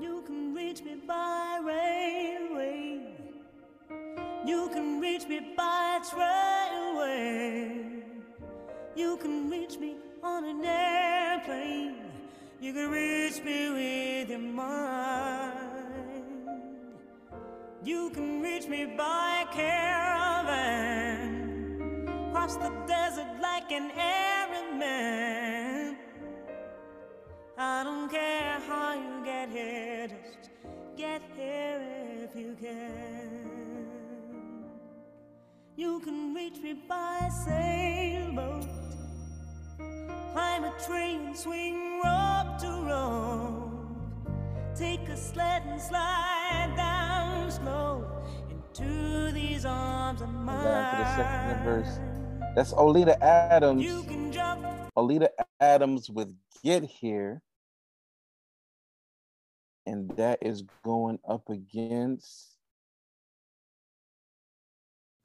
You can reach me by railway. You can reach me by trailway. You can reach me on an airplane. You can reach me with your mind. You can reach me by caravan. Cross the desert like an Arab man. I don't care how can reach me by sailboat, climb a train, swing rope to rope, take a sled and slide down slow into these arms of Down for the second mine. verse. That's Oleta Adams. You can jump Oleta Adams with Get Here. And that is going up against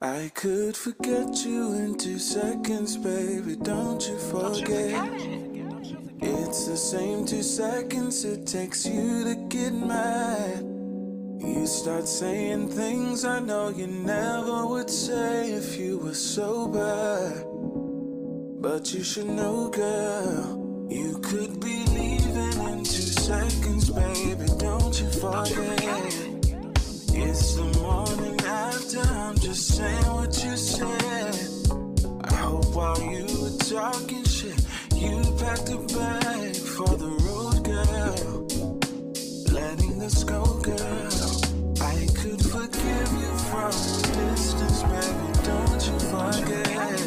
I could forget you in two seconds, baby. Don't you forget. It's the same two seconds it takes you to get mad. You start saying things I know you never would say if you were sober. But you should know, girl, you could be leaving in two seconds, baby. Don't you forget. It's the morning after, I'm just saying what you said. I hope while you were talking shit, you packed a bag for the road, girl. Letting this go, girl. I could forgive you from a distance, baby. Don't you forget.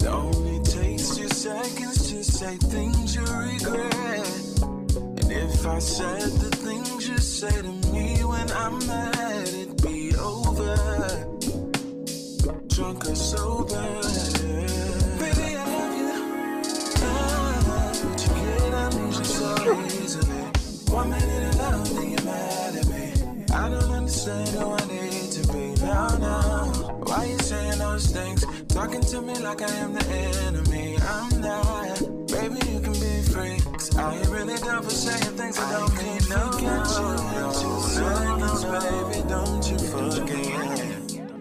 It only takes two seconds to say things you regret. And if I said the things you say to me when I'm mad, it'd be over. Drunk or sober. Baby, I love you. But you get amnesia so easily. One minute in love, then you're mad at me. I don't understand who I need to be now, now. Why you saying those things? Talking to me like I am the enemy. I'm not. Baby, you can be free. Cause I ain't really down for saying things I don't mean. No, no, no, no, baby, don't you forget.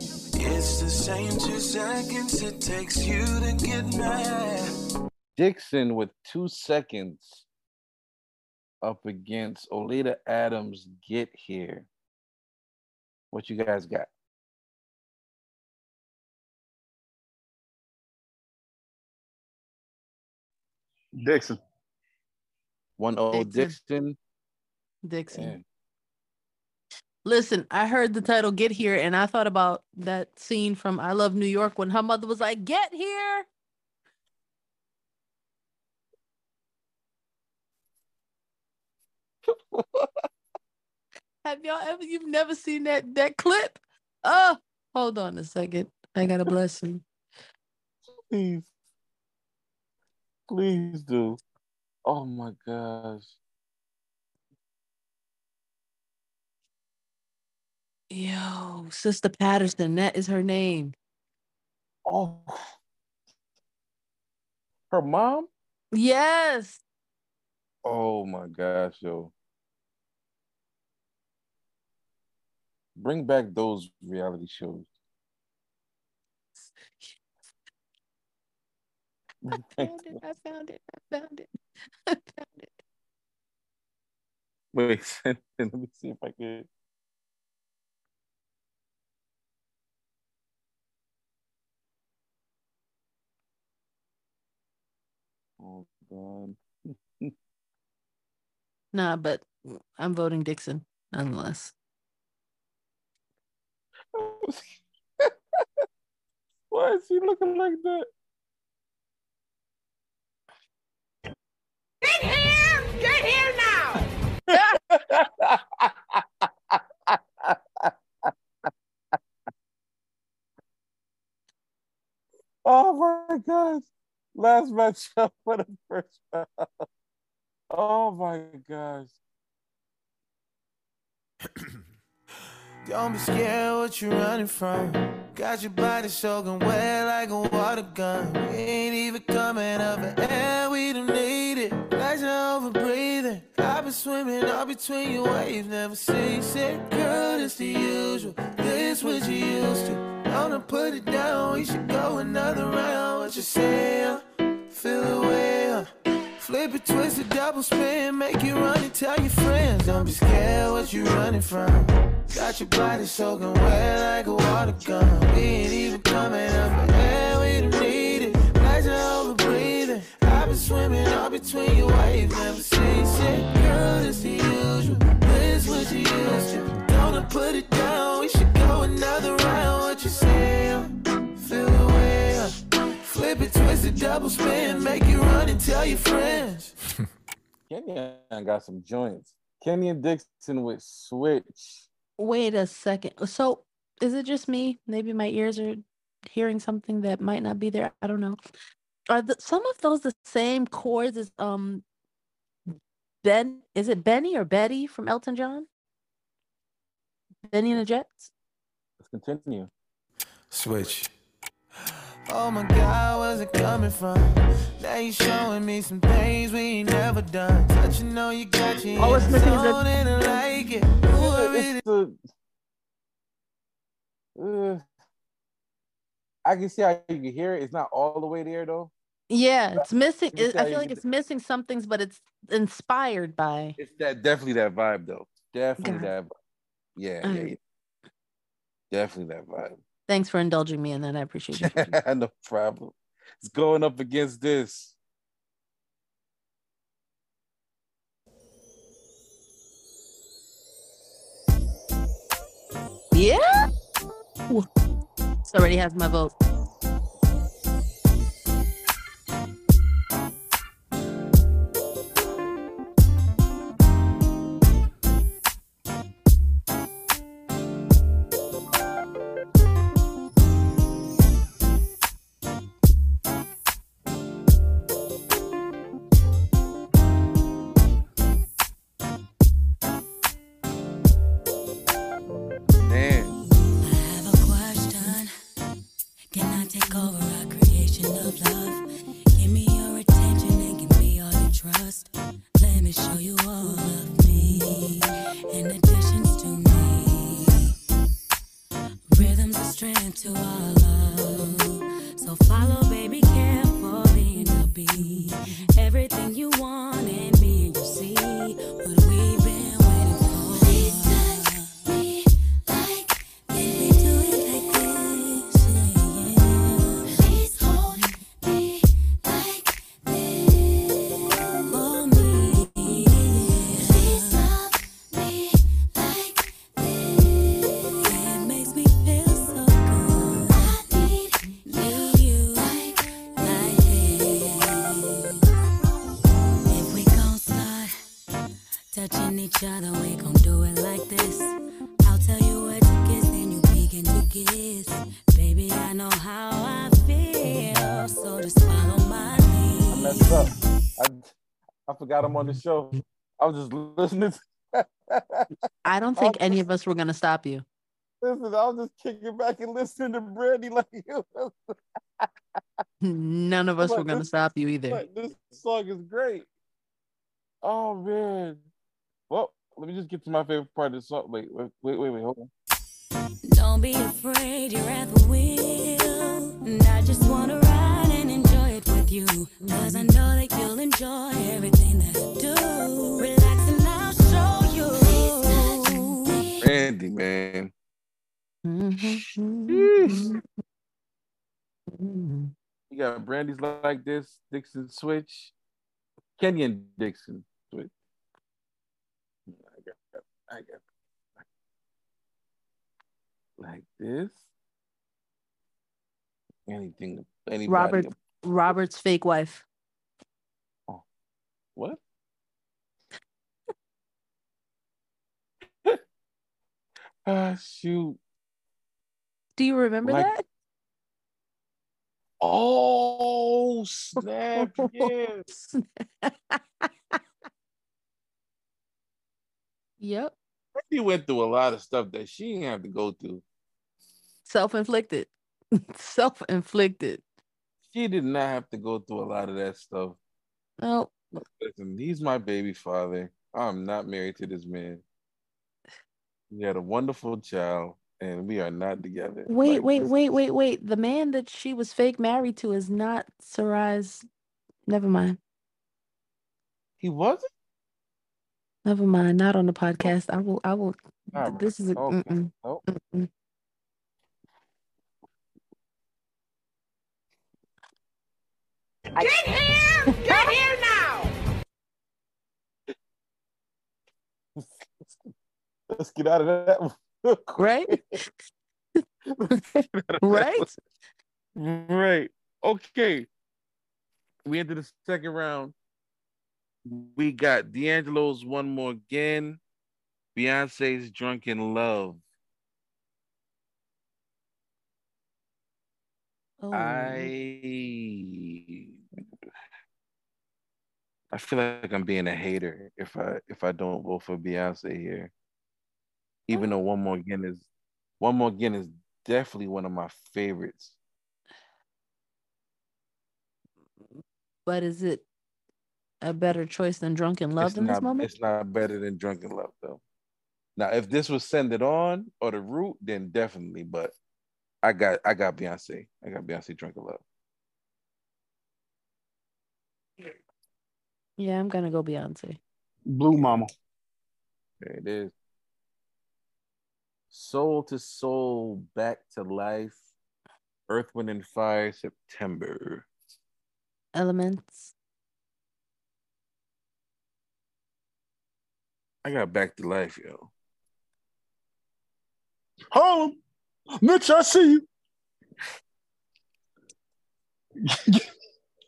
It's the same two seconds it takes you to get mad. Dixon with two seconds up against Oleta Adams. Get here. What you guys got? Dixon. One O Dixon. Dixon. Dixon. Listen, I heard the title Get Here and I thought about that scene from I Love New York when her mother was like, Get here. Have y'all ever you've never seen that that clip? Oh, hold on a second. I got a blessing. Please. Please do. Oh my gosh. Yo, Sister Patterson, that is her name. Oh. Her mom? Yes. Oh my gosh, yo. Bring back those reality shows. I found it. I found it. I found it. Found it. Wait, let me see if I can. Oh God. Nah, but I'm voting Dixon nonetheless. Why is he looking like that? Here! Get here now! oh my gosh. Last matchup for the first round. Oh my gosh. Don't be scared what you're running from. Got your body soaking wet like a water gun. We ain't even coming up air, we don't need it. Pleasure over breathing. I've been swimming all between your waves, never seasick. Girl, it's the usual. This what you used to. Don't put it down, we should go another round. What you say? uh? Feel the way, uh. Flip it, twist it, double spin, make it run and tell your friends. Don't be scared what you running from. Got your body soaking wet like a water gun. We ain't even coming up for air, we don't need it. Pleasure over breathing. I've been swimming all between your waves, never seen shit. Girl, it's the usual. This what you used to. Don't put it down, we should go another round. What you say? Feel the way. Flip it, twist it, double spin, make it run and tell your friends. Kenyon got some joints. Kenyon Dixon with Switch. Wait a second. So is it just me? Maybe my ears are hearing something that might not be there. I don't know. Are the, some of those the same chords as um Ben? Is it Benny or Betty from Elton John? Bennie and the Jets. Let's continue. Switch. Oh my God, where's it coming from? Now you showing me some things we ain't never done. Touching on you got you Oh, it's in the missing the- zone and I like it. Ooh, I really It's the, uh, I can see how you can hear it. It's not all the way there though. Yeah, it's missing. It, I feel like it's missing some things, but it's inspired by. It's that definitely that vibe though. Definitely Got it. that. vibe. Yeah, yeah, yeah. Definitely that vibe. Thanks for indulging me in that. I appreciate you. no problem. It's going up against this. yeah. This already has my vote. Forgot I'm on the show. I was just listening. To, I don't think any of us were gonna stop you. listen, I was just kicking back and listening to Brandy like you. None of us But were gonna this- stop you either. But this song is great. Oh man. Well, let me just get to my favorite part of the song. Wait, wait, wait, wait, wait hold on. Don't be afraid, you're at the wheel. And I just wanna ride and enjoy it with you. Cause I know that you'll enjoy everything that I do. Relax and I'll show you. Brandy, man. Mm-hmm. You got Brandy's like this, Dixon Switch, Kenyon Dixon Switch. I got, I got like this. Anything, anybody. Robert Robert's fake wife. What? ah, shoot. Do you remember Like- that? Oh, snap. Yeah. Yep. She went through a lot of stuff that she didn't have to go through. Self-inflicted. Self-inflicted. She did not have to go through a lot of that stuff. No. Listen, he's my baby father. I'm not married to this man. We had a wonderful child, and we are not together. Wait, Like, wait, wait, wait, wait. The man that she was fake married to is not Sarai's. Never mind. He wasn't? Never mind. Not on the podcast. I will. I will. Right. This is a. Okay. Nope. Mm-mm. Get here! Get here now! Let's get out of that one. Right? right? Right. Okay. We into the second round. We got D'Angelo's One Mo'Gin, Beyonce's Drunk in Love. Oh. I I feel like I'm being a hater if I if I don't vote for Beyonce here. Even though oh. One Mo'Gin is One Mo'Gin is definitely one of my favorites. But is it a better choice than Drunk in Love it's in this moment? It's not better than Drunk in Love though. Now, if this was Send It On or The Root, then definitely. But I got I got Beyonce. I got Beyonce Drunk in Love. Yeah, I'm gonna go Beyonce. Blue Mama. There it is. Soul to Soul, Back to Life, Earth, Wind, and Fire, September. Elements. I got Back to Life, yo. Home, Mitch, I see you.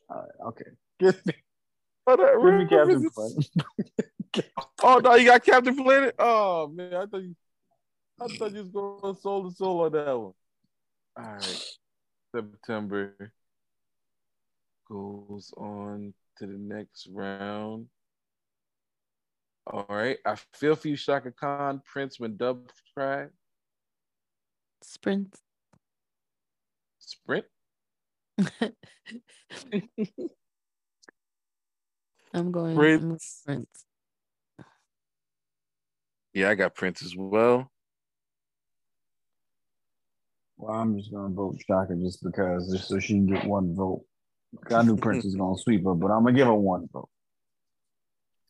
All right, okay. Give me, Oh, that give me Captain Planet. Oh no, you got Captain Planet? Oh man, I thought you I thought you was going soul to soul on that one. All right. September goes on to the next round. All right. I feel for you, Chaka Khan, Prince when Dub tried. Sprint. Sprint. I'm going I'm going Prince. Prince. Yeah, I got Prince as well. Well, I'm just gonna vote Chaka just because, just so she can get one vote. I knew Prince was gonna sweep her, but I'm gonna give her one vote.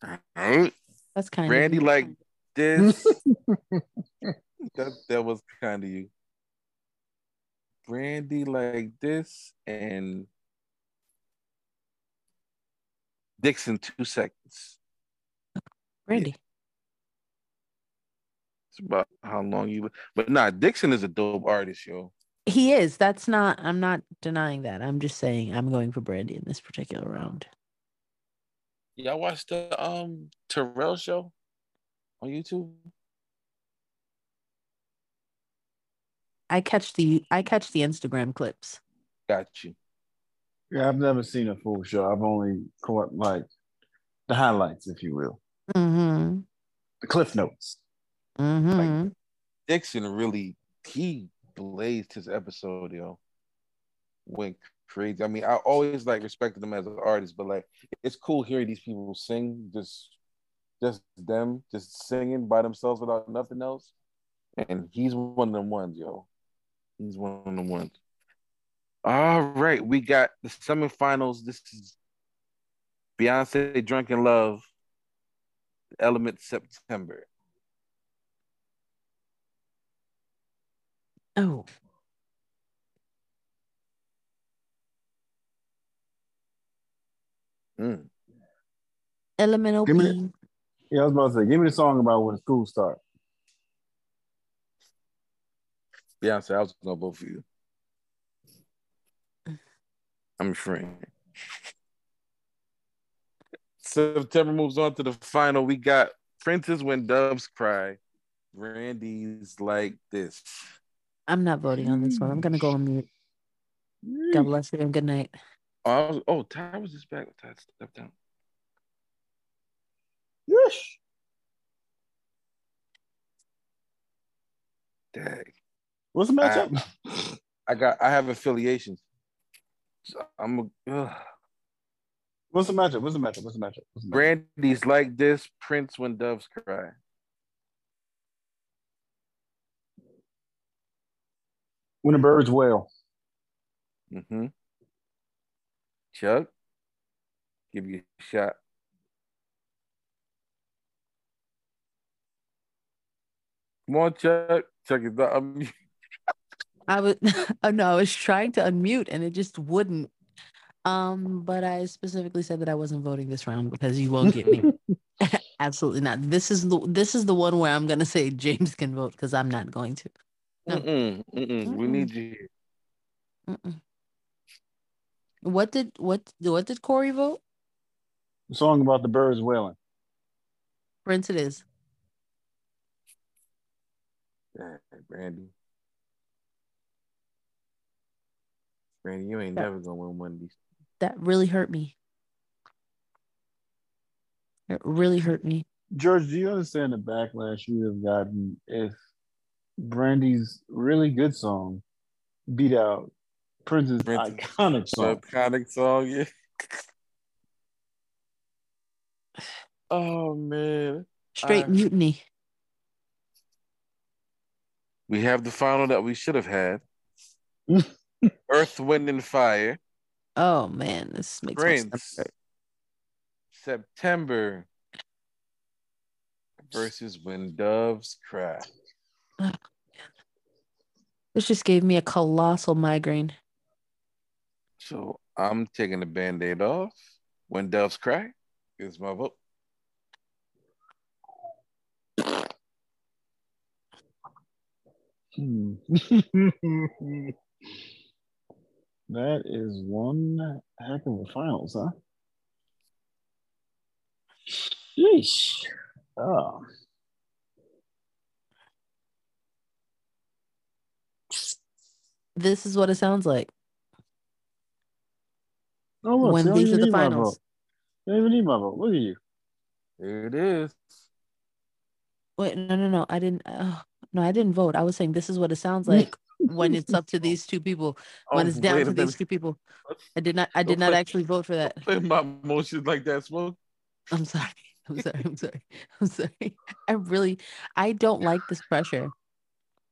All right. That's kind Randy of like this. that that was kind of you. Brandy like this and Dixon two seconds. Randy. It's about how long you but nah, Dixon is a dope artist, yo. He is. That's not I'm not denying that. I'm just saying I'm going for Brandy in this particular round. Y'all watched the um Terrell show on YouTube? I catch the I catch the Instagram clips. Got you. Yeah, I've never seen a full show. I've only caught like the highlights, if you will, Mm-hmm. the cliff notes. Mm-hmm. Dixon really he blazed his episode, yo. Went crazy. I mean, I always like respected him as an artist, but like it's cool hearing these people sing, just just them, just singing by themselves without nothing else. And he's one of them ones, yo. He's one of them ones. All right, we got the semifinals. This is Beyonce Drunk in Love, Element September. Oh. Mm. Elemental Give me Yeah, I was about to say, give me the song about when school starts. Beyonce, I was gonna vote for you. I'm free. September moves on to the final. We got Prince's When Doves Cry. Randy's like this. I'm not voting on this one. I'm gonna go on mute. God bless you and good night. Oh, I was- oh Ty was just back. Ty stepped down. Yes. Dang. What's the matchup? I, I got I have affiliations. I'm a ugh. What's the matchup? What's the matchup? What's the matchup? What's the matchup? Brandy's like this, Prince when doves cry. When the birds wail. Mm-hmm. Chuck, give you a shot. Come on, Chuck. Chuck is not. I was oh no, I was trying to unmute and it just wouldn't. Um, but I specifically said that I wasn't voting this round because you won't get me. Absolutely not. This is the this is the one where I'm gonna say James can vote because I'm not going to. No. Mm-mm, mm-mm. We Mm-mm. need you. Mm-mm. What did what what did Corey vote? The song about the birds wailing. Prince it is. Dang, Brandy. Brandy, you ain't Yeah. never gonna win one of these. That really hurt me. It really hurt me. George, do you understand the backlash you have gotten if Brandy's really good song beat out Prince's Prince's iconic song? Iconic song, yeah. oh man. Straight I- mutiny. We have the final that we should have had. Earth, Wind, and Fire. Oh man, this makes more sense. Prince. September versus When Doves Cry. This just gave me a colossal migraine. So I'm taking the band-aid off. When Doves Cry is my vote. Hmm. that is one heck of a finals, huh? Sheesh. Oh. This is what it sounds like Oh, look, when these are the finals. vote. They don't even need my vote. Look at you. There it is. Wait, no, no, no. I didn't. Uh, no, I didn't vote. I was saying this is what it sounds like when it's up to oh, these two people. When Oh, it's down to these two people. I did not. I did not play- actually vote for that. My emotions like that, smoke. I'm sorry. I'm sorry. I'm sorry. I'm sorry. I really. I don't like this pressure.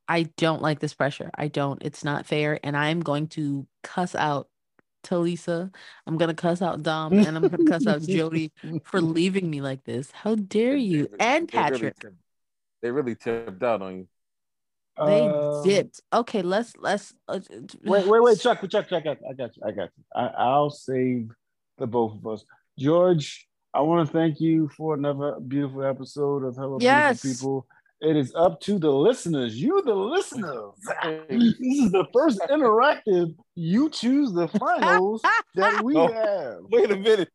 I don't like this pressure. I don't. It's not fair, and I'm going to cuss out Talisa. I'm gonna cuss out Dom, and I'm gonna cuss out Jody for leaving me like this. How dare you? And They really Patrick. tipped- They really tipped out on you. They Um, dipped. Okay, let's let's. Uh, Wait, wait, wait, Chuck, Chuck, Chuck, I got, I got you, I got you. I, I'll save the both of us. George, I want to thank you for another beautiful episode of Hello Yes. Beautiful People. It is up to the listeners. You, the listeners. this is the first interactive. You choose the finals that we Oh, have. Wait a minute.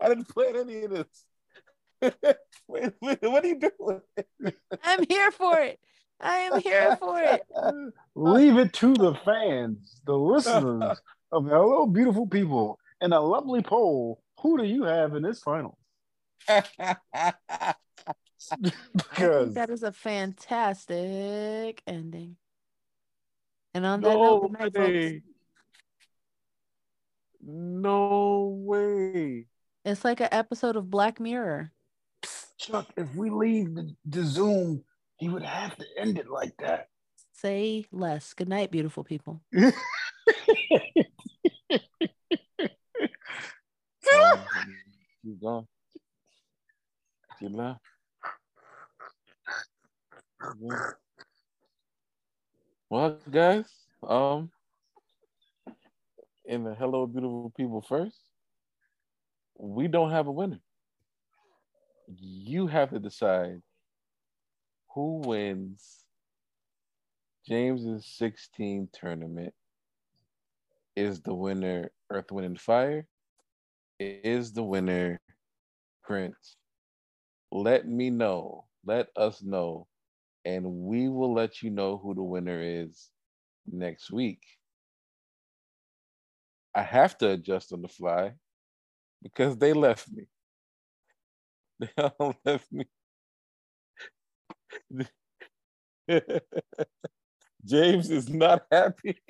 I didn't plan any of this. wait a minute. What are you doing? I'm here for it. I am here for it. Leave it to the fans, the listeners of Hello Beautiful People, and a lovely poll. Who do you have in this final? Because that is a fantastic ending. And on that no note, good night, folks. way. No way. It's like an episode of Black Mirror. Chuck, if we leave the, the Zoom, he would have to end it like that. Say less. Good night, beautiful people. She's gone. She left. Yeah. Well, guys, um, in the hello, beautiful people first, we don't have a winner. You have to decide who wins James's 16 tournament. Is the winner Earth, Wind, and Fire? Is the winner Prince? Let me know. Let us know. And we will let you know who the winner is next week. I have to adjust on the fly because they left me. They all left me. James is not happy.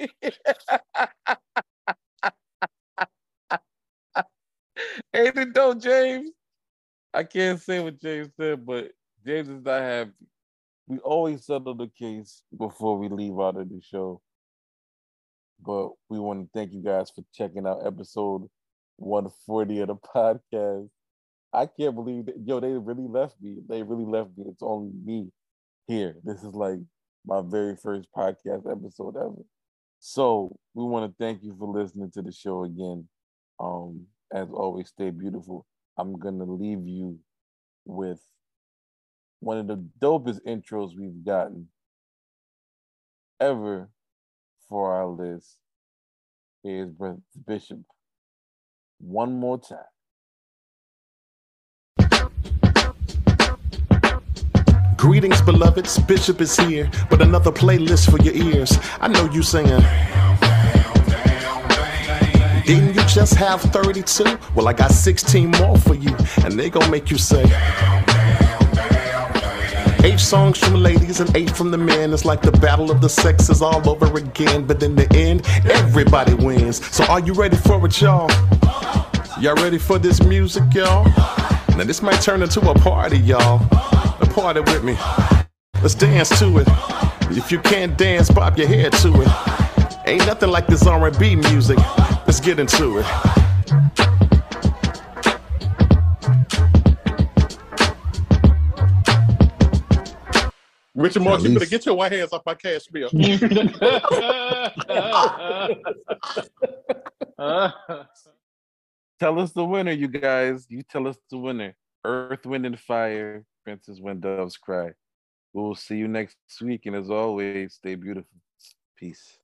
Ain't it though, James? I can't say what James said, but James is not happy. We always settle the case before we leave out of the show. But we want to thank you guys for checking out episode 140 of the podcast. I can't believe that, yo, they really left me. They really left me. It's only me here. This is like my very first podcast episode ever. So we want to thank you for listening to the show again. Um, as always, stay beautiful. I'm gonna leave you with one of the dopest intros we've gotten ever for our list. Brother Bishop one more time. Greetings, beloveds. Bishop is here with another playlist for your ears. I know you singing. Didn't you just have 32? Well, I got 16 more for you, and they gonna make you say. Eight songs from the ladies and eight from the men. It's like the battle of the sexes all over again. But in the end, everybody wins. So are you ready for it, y'all? Y'all ready for this music, y'all? Now this might turn into a party, y'all. A party with me. Let's dance to it. If you can't dance, bob your head to it. Ain't nothing like this R&B music. Let's get into it. Richard Martin, you better least- get your white hands off my cash bill. Tell us the winner, you guys. You tell us the winner. Earth, Wind, and Fire. Prince's When Doves Cry. We'll see you next week. And as always, stay beautiful. Peace.